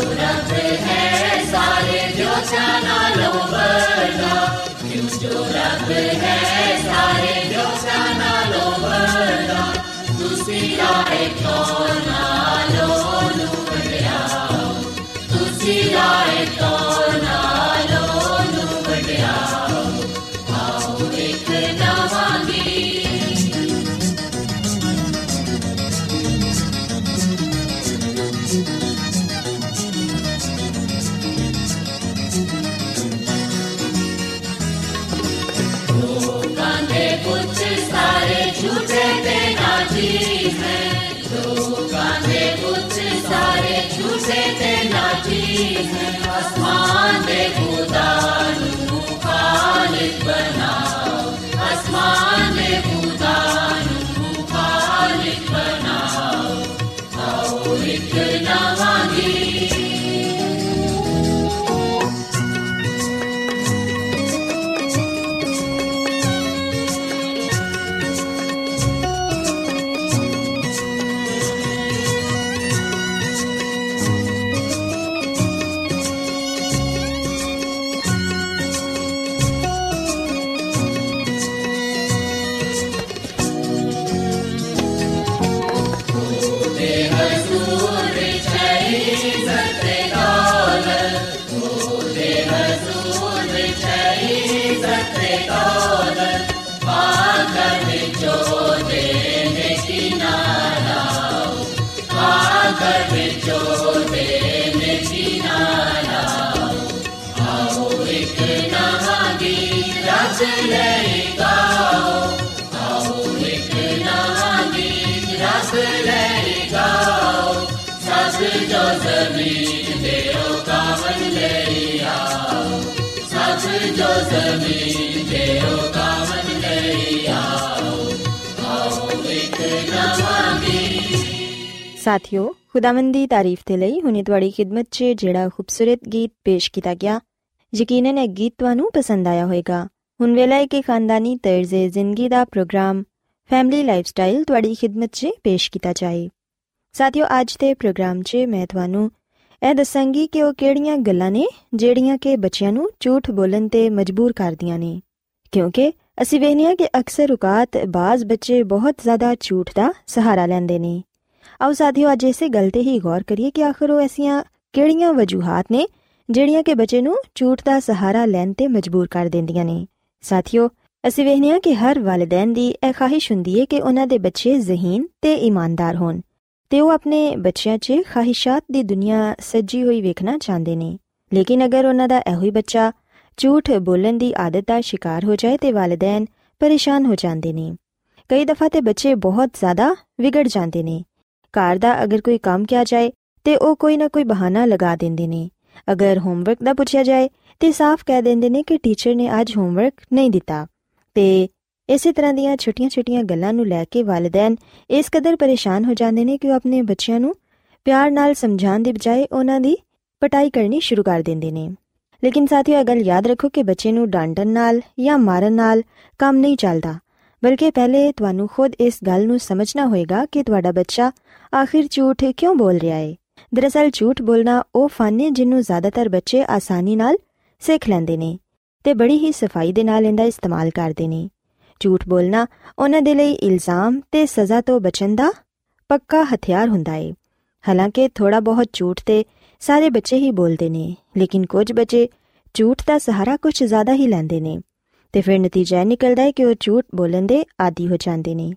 ਰੱਬ ਹੈ ਸਾਰੇ ਜੋ ਸਾਨਾ ਲੋ ਵਰਨਾ ਕਿਉਂ ਜੋ ਰੱਬ ਹੈ साथियो खुदावंदी तारीफ़ ते ਲਈ ਹੁਣੇ ਤੁਹਾਡੀ ਖidmat 'ਚ ਜਿਹੜਾ ਖੂਬਸੂਰਤ ਗੀਤ ਪੇਸ਼ ਕੀਤਾ ਗਿਆ ਯਕੀਨਨ ਇਹ ਗੀਤ ਤੁਹਾਨੂੰ ਪਸੰਦ ਆਇਆ ਹੋਵੇਗਾ ਹੁਣ ਵੇਲਾ ਹੈ ਕਿ ਖਾਨਦਾਨੀ ਤਰਜ਼ੇ ਜ਼ਿੰਦਗੀ ਦਾ ਪ੍ਰੋਗਰਾਮ ਫੈਮਿਲੀ ਲਾਈਫਸਟਾਈਲ ਤੁਹਾਡੀ ਖਿਦਮਤ 'ਚ ਪੇਸ਼ ਕੀਤਾ ਜਾਏ ਸਾਥਿਓ ਅੱਜ ਦੇ ਪ੍ਰੋਗਰਾਮ 'ਚ ਮੈਂ ਤੁਹਾਨੂੰ ਇਹ ਦੱਸਾਂਗੀ ਕਿ ਉਹ ਕਿਹੜੀਆਂ ਗੱਲਾਂ ਨੇ ਜਿਹੜੀਆਂ ਕਿ ਬੱਚਿਆਂ ਨੂੰ ਝੂਠ ਬੋਲਣ ਤੇ ਮਜਬੂਰ ਕਰਦੀਆਂ ਨੇ ਕਿਉਂਕਿ ਅਸੀਂ ਵੇਖਦੇ ਹਾਂ ਕਿ ਅਕਸਰ ਔਕਾਤ ਬਾਜ਼ ਬੱਚੇ ਬਹੁਤ ਜ਼ਿਆਦਾ ਝੂਠ ਦਾ ਸਹਾਰਾ ਲੈਂਦੇ ਨੇ ਆਓ ਸਾਥੀਓ ਅੱਜ ਇਸੇ ਗੱਲ ਤੇ ਹੀ ਗੌਰ ਕਰੀਏ ਕਿ ਆਖਰ ਉਹ ਐਸੀਆਂ ਕਿਹੜੀਆਂ ਵਜੂਹਾਂ ਨੇ ਜਿਹੜੀਆਂ ਕਿ ਬੱਚੇ ਨੂੰ ਝੂਠ ਦਾ ਸਹਾਰਾ ਲੈਣ ਤੇ ਮਜਬੂਰ ਕਰ ਦਿੰਦੀਆਂ ਨੇ ਸਾਥੀਓ, ਅਸੀਂ ਵੇਖਦੇ ਹਾਂ ਕਿ ਹਰ ਵਾਲਿਦੈਨ ਦੀ ਇਹ ਖਾਹਿਸ਼ ਹੁੰਦੀ ਹੈ ਕਿ ਉਹਨਾਂ ਦੇ ਬੱਚੇ ਜ਼ਹੀਨ ਤੇ ਇਮਾਨਦਾਰ ਹੋਣ ਤੇ ਉਹ ਆਪਣੇ ਬੱਚਿਆਂ 'ਚ ਖਾਹਿਸ਼ਾਤ ਦੀ ਦੁਨੀਆ ਸੱਜੀ ਹੋਈ ਵੇਖਣਾ ਚਾਹੁੰਦੇ ਨੇ। ਲੇਕਿਨ ਅਗਰ ਉਹਨਾਂ ਦਾ ਇਹੋ ਹੀ ਬੱਚਾ ਝੂਠ ਬੋਲਣ ਦੀ ਆਦਤ ਦਾ ਸ਼ਿਕਾਰ ਹੋ ਜਾਏ ਤੇ ਵਾਲਿਦੈਨ ਪਰੇਸ਼ਾਨ ਹੋ ਜਾਂਦੇ ਨੇ। ਕਈ ਦਫਾ ਤੇ ਬੱਚੇ ਬਹੁਤ ਜ਼ਿਆਦਾ ਵਿਗੜ ਜਾਂਦੇ ਨੇ। ਘਰ ਦਾ ਅਗਰ ਕੋਈ ਕੰਮ ਕਿਹਾ ਜਾਏ ਤੇ ਉਹ ਕੋਈ ਨਾ ਕੋਈ ਬਹਾਨਾ ਲਗਾ ਦਿੰਦੇ ਨੇ। ਅਗਰ ਹੋਮਵਰਕ ਦਾ ਪੁੱਛਿਆ ਜਾਏ ਤੇ ਸਾਫ਼ ਕਹਿ ਦਿੰਦੇ ਨੇ ਕਿ ਟੀਚਰ ਨੇ ਅੱਜ ਹੋਮਵਰਕ ਨਹੀਂ ਦਿੱਤਾ। ਤੇ ਇਸੇ ਤਰ੍ਹਾਂ ਦੀਆਂ ਛੋਟੀਆਂ-ਛੋਟੀਆਂ ਗੱਲਾਂ ਨੂੰ ਲੈ ਕੇ ਵਾਲਿਦੈਨ ਇਸ ਕਦਰ ਪਰੇਸ਼ਾਨ ਹੋ ਜਾਂਦੇ ਨੇ ਕਿ ਉਹ ਆਪਣੇ ਬੱਚਿਆਂ ਨੂੰ ਪਿਆਰ ਨਾਲ ਸਮਝਾਉਣ ਦੀ ਬਜਾਏ ਉਹਨਾਂ ਦੀ ਪਟਾਈ ਕਰਨੀ ਸ਼ੁਰੂ ਕਰ ਦਿੰਦੇ ਨੇ। ਲੇਕਿਨ ਸਾਥੀਓ, ਇਹ ਗੱਲ ਯਾਦ ਰੱਖੋ ਕਿ ਬੱਚੇ ਨੂੰ ਡਾਂਟਣ ਨਾਲ ਜਾਂ ਮਾਰਨ ਨਾਲ ਕੰਮ ਨਹੀਂ ਚੱਲਦਾ। ਬਲਕਿ ਪਹਿਲੇ ਤੁਹਾਨੂੰ ਖੁਦ ਇਸ ਗੱਲ ਨੂੰ ਸਮਝਣਾ ਹੋਏਗਾ ਕਿ ਤੁਹਾਡਾ ਬੱਚਾ ਆਖਿਰ ਝੂਠ ਕਿਉਂ ਬੋਲ ਰਿਹਾ ਹੈ ਦਰਅਸਲ ਝੂਠ ਬੋਲਣਾ ਉਹ ਫਨ ਹੈ ਜਿਹਨੂੰ ਜ਼ਿਆਦਾਤਰ ਬੱਚੇ ਆਸਾਨੀ ਨਾਲ ਸਿੱਖ ਲੈਂਦੇ ਨੇ ਤੇ ਬੜੀ ਹੀ ਸਫ਼ਾਈ ਦੇ ਨਾਲ ਇਹਦਾ ਇਸਤੇਮਾਲ ਕਰਦੇ ਨੇ। ਝੂਠ ਬੋਲਣਾ ਉਹਨਾਂ ਦੇ ਲਈ ਇਲਜ਼ਾਮ ਤੇ ਸਜ਼ਾ ਤੋਂ ਬਚਣ ਦਾ ਪੱਕਾ ਹਥਿਆਰ ਹੁੰਦਾ ਹੈ ਹਾਲਾਂਕਿ ਥੋੜਾ ਬਹੁਤ ਝੂਠ ਤੇ ਸਾਰੇ ਬੱਚੇ ਹੀ ਬੋਲਦੇ ਨੇ, ਲੇਕਿਨ ਕੁਝ ਬੱਚੇ ਝੂਠ ਦਾ ਸਹਾਰਾ ਕੁਝ ਜ਼ਿਆਦਾ ਹੀ ਲੈਂਦੇ ਨੇ ਤੇ ਫਿਰ ਨਤੀਜਾ ਇਹ ਨਿਕਲਦਾ ਹੈ ਕਿ ਉਹ ਝੂਠ ਬੋਲਣ ਦੇ ਆਦੀ ਹੋ ਜਾਂਦੇ ਨੇ।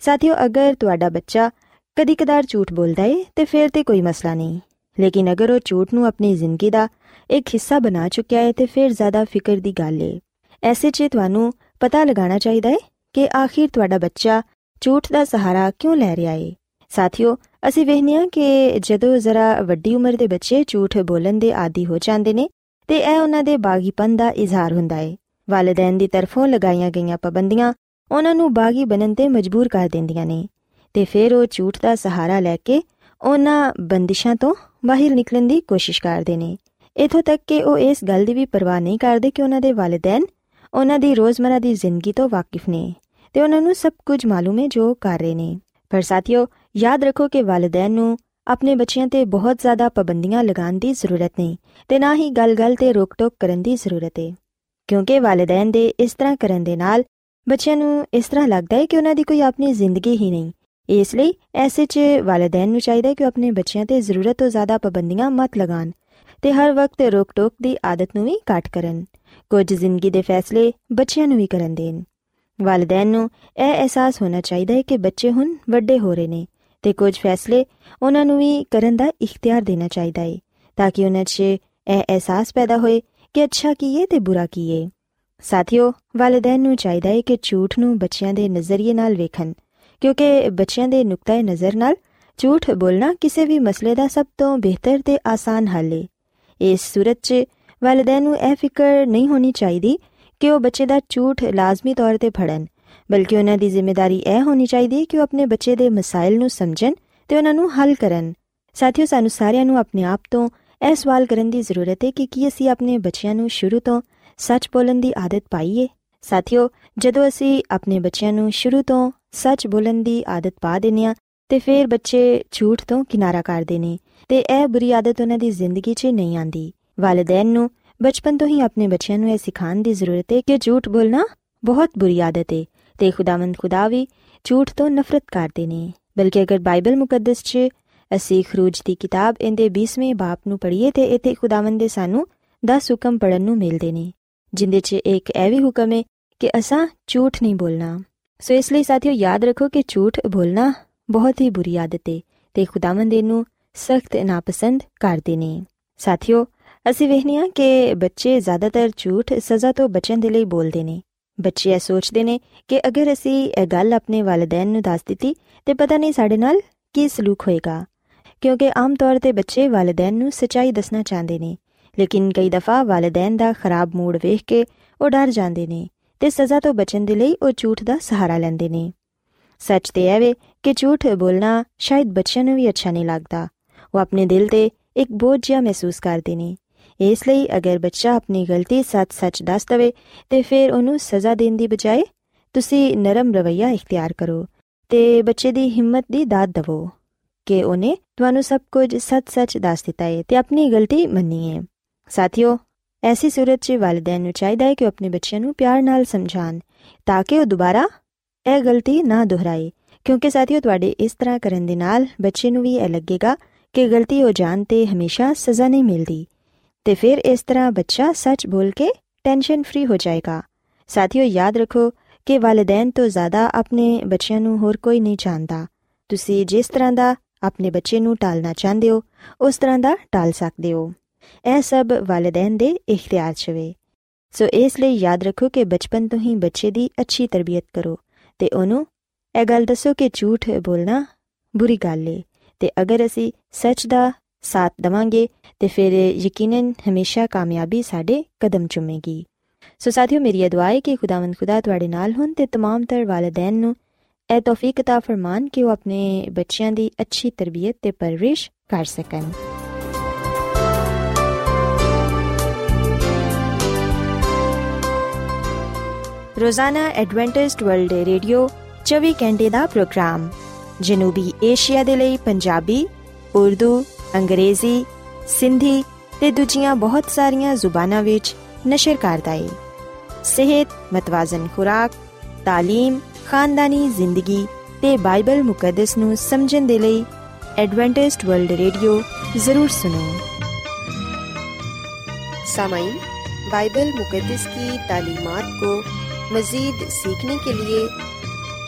ਸਾਥੀਓ, ਅਗਰ ਤੁਹਾਡਾ ਬੱਚਾ ਕਦੀ-ਕਦਾਰ ਝੂਠ ਬੋਲਦਾ ਏ ਤੇ ਫਿਰ ਤੇ ਕੋਈ ਮਸਲਾ ਨਹੀਂ। ਲੇਕਿਨ ਅਗਰ ਉਹ ਝੂਠ ਨੂੰ ਆਪਣੀ ਜ਼ਿੰਦਗੀ ਦਾ ਇੱਕ ਹਿੱਸਾ ਬਣਾ ਚੁੱਕਿਆ ਹੈ ਤੇ ਫਿਰ ਜ਼ਿਆਦਾ ਫਿਕਰ ਦੀ ਗੱਲ ਏ। ਐਸੇ 'ਚ ਤੁਹਾਨੂੰ ਪਤਾ ਲਗਾਉਣਾ ਚਾਹੀਦਾ ਹੈ ਕਿ ਆਖਿਰ ਤੁਹਾਡਾ ਬੱਚਾ ਝੂਠ ਦਾ ਸਹਾਰਾ ਕਿਉਂ ਲੈ ਰਿਹਾ ਏ। ਸਾਥੀਓ, ਅਸੀਂ ਵੇਖਨੇ ਆ ਕਿ ਜਦੋਂ ਜ਼ਰਾ ਵੱਡੀ ਉਮਰ ਦੇ ਬੱਚੇ ਝੂਠ ਬੋਲਣ ਦੇ ਆਦੀ ਹੋ ਜਾਂਦੇ ਨੇ, ਤੇ ਇਹ ਉਹਨਾਂ ਦੇ ਬਾਗੀਪਨ ਦਾ ਇਜ਼ਹਾਰ ਹੁੰਦਾ ਏ। ਵਾਲਿਦੈਨ ਦੀ ਤਰਫੋਂ ਲਗਾਈਆਂ ਗਈਆਂ ਪਾਬੰਦੀਆਂ ਉਹਨਾਂ ਨੂੰ ਬਾਗੀ ਬਣਨ ਤੇ ਮਜਬੂਰ ਕਰ ਦਿੰਦੀਆਂ ਨੇ, ਤੇ ਫਿਰ ਉਹ ਝੂਠ ਦਾ ਸਹਾਰਾ ਲੈ ਕੇ ਉਹਨਾਂ ਬੰਦਿਸ਼ਾਂ ਤੋਂ ਬਾਹਰ ਨਿਕਲਣ ਦੀ ਕੋਸ਼ਿਸ਼ ਕਰਦੇ ਨੇ। ਇਥੋਂ ਤੱਕ ਕਿ ਉਹ ਇਸ ਗੱਲ ਦੀ ਵੀ ਪਰਵਾਹ ਨਹੀਂ ਕਰਦੇ ਕਿ ਉਹਨਾਂ ਦੇ ਵਾਲਿਦੈਨ ਉਹਨਾਂ ਦੀ ਰੋਜ਼ਮਰਾ ਦੀ ਜ਼ਿੰਦਗੀ ਤੋਂ ਵਾਕਿਫ ਨੇ ਤੇ ਉਹਨਾਂ ਨੂੰ ਸਭ ਕੁਝ ਮਾਲੂਮ ਹੈ ਜੋ ਕਰ ਰਹੇ ਨੇ। ਪਰ ਸਾਥੀਓ, ਯਾਦ ਰੱਖੋ ਕਿ ਵਾਲਿਦੈਨ ਨੂੰ ਆਪਣੇ ਬੱਚਿਆਂ ਤੇ ਬਹੁਤ ਜ਼ਿਆਦਾ ਪਾਬੰਦੀਆਂ ਲਗਾਉਣ ਦੀ ਜ਼ਰੂਰਤ ਨਹੀਂ ਤੇ ਨਾ ਹੀ ਗੱਲ-ਗੱਲ ਤੇ ਰੋਕ-ਟੋਕ ਕਰਨ ਦੀ ਜ਼ਰੂਰਤ ਹੈ ਕਿਉਂਕਿ ਵਾਲਿਦੈਨ ਦੇ ਇਸ ਤਰ੍ਹਾਂ ਕਰਨ ਦੇ ਨਾਲ ਬੱਚਿਆਂ ਨੂੰ ਇਸ ਤਰ੍ਹਾਂ ਲੱਗਦਾ ਹੈ ਕਿ ਉਹਨਾਂ ਦੀ ਕੋਈ ਆਪਣੀ ਜ਼ਿੰਦਗੀ ਹੀ ਨਹੀਂ। ਇਸ ਲਈ ਐਸੇ 'ਚ ਵਾਲਿਦੈਨ ਨੂੰ ਚਾਹੀਦਾ ਹੈ ਕਿ ਆਪਣੇ ਬੱਚਿਆਂ ਤੇ ਜ਼ਰੂਰਤ ਤੋਂ ਜ਼ਿਆਦਾ ਪਾਬੰਦੀਆਂ ਮਤ ਲਗਾਣ ਤੇ ਹਰ ਵਕਤ ਰੋਕ-ਟੋਕ ਦੀ ਆਦਤ ਨੂੰ ਵੀ ਘੱਟ ਕਰਨ। ਕੁਝ ਜ਼ਿੰਦਗੀ ਦੇ ਫੈਸਲੇ ਬੱਚਿਆਂ ਨੂੰ ਵੀ ਕਰਨ ਦੇਣ। ਵਾਲਿਦੈਨ ਨੂੰ ਇਹ ਅਹਿਸਾਸ ਹੋਣਾ ਚਾਹੀਦਾ ਹੈ ਕਿ ਬੱਚੇ ਹੁਣ ਵੱਡੇ ਹੋ ਰਹੇ ਨੇ ਤੇ ਕੁਝ ਫੈਸਲੇ ਉਹਨਾਂ ਨੂੰ ਵੀ ਕਰਨ ਦਾ ਇਖਤਿਆਰ ਦੇਣਾ ਚਾਹੀਦਾ ਹੈ ਤਾਂ ਕਿ ਉਹਨਾਂ 'ਚ ਇਹ ਅਹਿਸਾਸ ਪੈਦਾ ਹੋਏ ਕਿ ਅੱਛਾ ਕੀ ਹੈ ਤੇ ਬੁਰਾ ਕੀ ਹੈ। ਸਾਥੀਓ, ਵਾਲਿਦੈਨ ਨੂੰ ਚਾਹੀਦਾ ਹੈ ਕਿ ਝੂਠ ਨੂੰ ਬੱਚਿਆਂ ਦੇ ਨਜ਼ਰੀਏ ਨਾਲ ਵੇਖਣ, ਕਿਉਂਕਿ ਬੱਚਿਆਂ ਦੇ ਨੁਕਤੇ ਨਜ਼ਰ ਨਾਲ ਝੂਠ ਬੋਲਣਾ ਕਿਸੇ ਵੀ ਮਸਲੇ ਦਾ ਸਭ ਤੋਂ ਬਿਹਤਰ ਤੇ ਆਸਾਨ ਹੱਲ ਹੈ। ਇਸ ਸੂਰਤ 'ਚ ਵਾਲਿਦੈਨ ਨੂੰ ਇਹ ਫਿਕਰ ਨਹੀਂ ਹੋਣੀ ਚਾਹੀਦੀ ਕਿ ਉਹ ਬੱਚੇ ਦਾ ਝੂਠ ਲਾਜ਼ਮੀ ਤੌਰ ਤੇ ਫੜਨ, ਬਲਕਿ ਉਹਨਾਂ ਦੀ ਜ਼ਿੰਮੇਵਾਰੀ ਇਹ ਹੋਣੀ ਚਾਹੀਦੀ ਕਿ ਉਹ ਆਪਣੇ ਬੱਚੇ ਦੇ ਮਸਾਇਲ ਨੂੰ ਸਮਝਣ ਤੇ ਉਹਨਾਂ ਨੂੰ ਹੱਲ ਕਰਨ। ਸਾਥੀਓ, ਸਾਨੂੰ ਸਾਰਿਆਂ ਨੂੰ ਆਪਣੇ ਆਪ ਤੋਂ ਇਹ ਸਵਾਲ ਕਰਨ ਦੀ ਜ਼ਰੂਰਤ ਹੈ ਕਿ ਕੀ ਅਸੀਂ ਆਪਣੇ ਬੱਚਿਆਂ ਨੂੰ ਸ਼ੁਰੂ ਤੋਂ ਸੱਚ ਬੋਲਣ ਦੀ ਆਦਤ ਪਾਈਏ? ਸਾਥੀਓ, ਜਦੋਂ ਅਸੀਂ ਆਪਣੇ ਬੱਚਿਆਂ ਨੂੰ ਸ਼ੁਰੂ ਤੋਂ ਸੱਚ ਬੋਲਣ ਦੀ ਆਦਤ ਪਾ ਦਿੰਨੇ ਆ ਤੇ ਫਿਰ ਬੱਚੇ ਝੂਠ ਤੋਂ ਕਿਨਾਰਾ ਕਰਦੇ ਨੇ। ਤੇ ਇਹ ਬੁਰੀ ਆਦਤ ਉਹਨਾਂ ਦੀ ਜ਼ਿੰਦਗੀ 'ਚ ਨਹੀਂ ਆਂਦੀ ਵਾਲਿਦੈਨ ਨੂੰ ਬਚਪਨ ਤੋਂ ਹੀ ਆਪਣੇ ਬੱਚਿਆਂ ਨੂੰ ਇਹ ਸਿਖਾਉਣ ਦੀ ਜ਼ਰੂਰਤ ਹੈ ਕਿ ਝੂਠ ਬੋਲਣਾ ਬਹੁਤ ਬੁਰੀ ਆਦਤ ਹੈ ਤੇ ਖੁਦਾਵੰਦ ਖੁਦਾ ਵੀ ਝੂਠ ਤੋਂ ਨਫ਼ਰਤ ਕਰਦੇ ਨੇ। ਬਲਕਿ ਅਗਰ ਬਾਈਬਲ ਮੁਕੱਦਸ 'ਚ ਅਸੀਂ ਖਰੂਜ ਦੀ ਕਿਤਾਬ ਇਹਦੇ 20ਵੇਂ ਬਾਪ ਨੂੰ ਪੜ੍ਹੀਏ ਤੇ ਇੱਥੇ ਖੁਦਾਵੰਦ ਦੇ ਸਾਨੂੰ 10 ਹੁਕਮ ਪੜਨ ਨੂੰ ਮਿਲਦੇ ਨੇ, ਜਿੰਦੇ 'ਚ ਇੱਕ ਇਹ ਵੀ ਹੁਕਮ ਹੈ ਕਿ ਅਸਾਂ ਝੂਠ ਨਹੀਂ ਬੋਲਣਾ। ਸੋ ਇਸ ਲਈ ਸਾਥੀਓ ਯਾਦ ਰੱਖੋ ਕਿ ਝੂਠ ਬੋਲਣਾ ਬਹੁਤ ਹੀ ਬੁਰੀ ਆਦਤ ਹੈ ਤੇ ਖੁਦਾਵੰਦ ਇਹਨੂੰ ਸਖਤ ਨਾਪਸੰਦ ਕਰਦੇ ਨੇ। ਸਾਥੀਓ, ਅਸੀਂ ਵੇਖਨੇ ਆ ਕਿ ਬੱਚੇ ਜ਼ਿਆਦਾਤਰ ਝੂਠ ਸਜ਼ਾ ਤੋਂ ਬਚਣ ਦੇ ਲਈ ਬੋਲਦੇ ਨੇ। ਬੱਚੇ ਇਹ ਸੋਚਦੇ ਨੇ ਕਿ ਅਗਰ ਅਸੀਂ ਇਹ ਗੱਲ ਆਪਣੇ ਵਾਲਿਦੈਨ ਨੂੰ ਦੱਸ ਦਿੱਤੀ, ਤੇ ਪਤਾ ਨਹੀਂ ਸਾਡੇ ਨਾਲ ਕੀ ਸਲੂਕ ਹੋਏਗਾ। ਕਿਉਂਕਿ ਆਮ ਤੌਰ ਤੇ ਬੱਚੇ ਵਾਲਿਦੈਨ ਨੂੰ ਸਚਾਈ ਦੱਸਣਾ ਚਾਹੁੰਦੇ ਨੇ, ਲੇਕਿਨ ਕਈ ਦਫਾ ਵਾਲਿਦੈਨ ਦਾ ਖਰਾਬ ਮੂਡ ਵੇਖ ਕੇ ਉਹ ਡਰ ਜਾਂਦੇ ਨੇ ਤੇ ਸਜ਼ਾ ਤੋਂ ਬਚਣ ਦੇ ਲਈ ਉਹ ਝੂਠ ਦਾ ਸਹਾਰਾ ਲੈਂਦੇ ਨੇ। ਸੱਚ ਤੇ ਇਹ ਵੇ ਕਿ ਝੂਠ ਬੋਲਣਾ ਸ਼ਾਇਦ ਬੱਚਿਆਂ ਨੂੰ ਵੀ ਅੱਛਾ ਨਹੀਂ ਲੱਗਦਾ। ਉਹ ਆਪਣੇ ਦਿਲ ਤੇ ਇੱਕ ਬੋਝ ਜਿਹਾ ਮਹਿਸੂਸ ਕਰਦੇ ਨੇ ਇਸ ਲਈ ਅਗਰ ਬੱਚਾ ਆਪਣੀ ਗਲਤੀ ਸੱਚ-ਸੱਚ ਦੱਸ ਦਵੇ ਤੇ ਫਿਰ ਉਹਨੂੰ ਸਜ਼ਾ ਦੇਣ ਦੀ ਬਜਾਏ ਤੁਸੀਂ ਨਰਮ ਰਵਈਆ ਇਖਤਿਆਰ ਕਰੋ ਤੇ ਬੱਚੇ ਦੀ ਹਿੰਮਤ ਦੀ ਦਾਤ ਦਿਵੋ ਕਿ ਉਹਨੇ ਤੁਹਾਨੂੰ ਸਭ ਕੁਝ ਸੱਚ-ਸੱਚ ਦੱਸ ਦਿੱਤਾ ਹੈ ਤੇ ਆਪਣੀ ਗਲਤੀ ਮੰਨੀ ਹੈ ਸਾਥੀਓ ਐਸੀ ਸੂਰਤ 'ਚ ਵਾਲਿਦੈਨ ਨੂੰ ਚਾਹੀਦਾ ਹੈ ਕਿ ਆਪਣੇ ਬੱਚਿਆਂ ਨੂੰ ਪਿਆਰ ਨਾਲ ਸਮਝਾਣ ਤਾਂ ਕਿ ਉਹ ਦੁਬਾਰਾ ਇਹ ਗਲਤੀ ਨਾ ਦੁਹਰਾਏ ਕਿਉਂਕਿ ਸਾਥੀਓ ਤੁਹਾਡੇ ਇਸ ਤਰ੍ਹਾਂ ਕਰਨ ਦੇ ਨਾਲ ਬੱਚੇ ਨੂੰ ਵੀ ਇਹ ਲੱਗੇਗਾ ਕਿ ਗਲਤੀ ਹੋ ਜਾਣ ਤੇ ਹਮੇਸ਼ਾ ਸਜ਼ਾ ਨਹੀਂ ਮਿਲਦੀ। ਤੇ ਫਿਰ ਇਸ ਤਰ੍ਹਾਂ ਬੱਚਾ ਸੱਚ ਬੋਲ ਕੇ ਟੈਨਸ਼ਨ ਫ੍ਰੀ ਹੋ ਜਾਏਗਾ। ਸਾਥੀਓ, ਯਾਦ ਰੱਖੋ ਕਿ ਵਾਲਿਦੈਨ ਤੋਂ ਜ਼ਿਆਦਾ ਆਪਣੇ ਬੱਚਿਆਂ ਨੂੰ ਹੋਰ ਕੋਈ ਨਹੀਂ ਜਾਣਦਾ। ਤੁਸੀਂ ਜਿਸ ਤਰ੍ਹਾਂ ਦਾ ਆਪਣੇ ਬੱਚੇ ਨੂੰ ਟਾਲਣਾ ਚਾਹੁੰਦੇ ਹੋ, ਉਸ ਤਰ੍ਹਾਂ ਦਾ ਟਾਲ ਸਕਦੇ ਹੋ। ਇਹ ਸਭ ਵਾਲਿਦੈਨ ਦੇ ਇਖਤਿਆਰ 'ਚ ਵੇ। ਸੋ ਇਸ ਲਈ ਯਾਦ ਰੱਖੋ ਕਿ ਬਚਪਨ ਤੋਂ ਹੀ ਬੱਚੇ ਦੀ ਅੱਛੀ ਤਰਬੀਅਤ ਕਰੋ ਤੇ ਉਹਨੂੰ ਇਹ ਗੱਲ ਦੱਸੋ ਕਿ ਝੂਠ ਬੋਲਣਾ ਬੁਰੀ ਗੱਲ ਏ। ਤੇ ਅਗਰ ਅਸੀਂ ਸੱਚ ਦਾ ਸਾਥ ਦਵਾਂਗੇ ਤੇ ਫਿਰ ਯਕੀਨਨ ਹਮੇਸ਼ਾ ਕਾਮਯਾਬੀ ਸਾਡੇ ਕਦਮ ਚੁੰਮੇਗੀ ਸੋ ਸਾਥੀਓ ਮੇਰੀ ਦੁਆ ਹੈ ਕਿ ਖੁਦਾਵੰਦ ਖੁਦਾ ਤੁਹਾਡੇ ਨਾਲ ਹੋਣ ਤੇ तमाम ਤਰ ਵਾਲਿਦੈਨ ਨੂੰ ਇਹ ਤੌਫੀਕ عطا ਫਰਮਾਨ ਕਿ ਉਹ ਆਪਣੇ ਬੱਚਿਆਂ ਦੀ ਅੱਛੀ ਤਰਬੀਅਤ ਤੇ ਪਰਵਰਿਸ਼ ਕਰ ਸਕਣ ਰੋਜ਼ਾਨਾ ਐਡਵੈਂਟਿਸਟ ਵਰਲਡ ਰੇਡੀਓ 24 ਘੰਟੇ ਦਾ ਪ੍ਰੋਗਰਾਮ ਜਨੂਬੀ ਏਸ਼ੀਆ ਦੇ ਲਈ ਪੰਜਾਬੀ, ਉਰਦੂ, ਅੰਗਰੇਜ਼ੀ, ਸਿੰਧੀ ਤੇ ਦੂਜੀਆਂ ਬਹੁਤ ਸਾਰੀਆਂ ਜ਼ੁਬਾਨਾਂ ਵਿੱਚ ਨਸ਼ਰ ਕਰਦਾ ਹੈ ਸਿਹਤ, ਮਤਵਾਜ਼ਨ ਖੁਰਾਕ تعلیم ਖਾਨਦਾਨੀ ਜ਼ਿੰਦਗੀ ਤੇ ਬਾਈਬਲ ਮੁਕੱਦਸ ਨੂੰ ਸਮਝਣ ਦੇ ਲਈ ਐਡਵੈਂਟਿਸਟ ਵਰਲਡ ਰੇਡੀਓ ਜ਼ਰੂਰ ਸੁਨੋ سامعین ਬਾਈਬਲ ਮੁਕੱਦਸ کی تعلیمات کو مزید سیکھنے کے لیے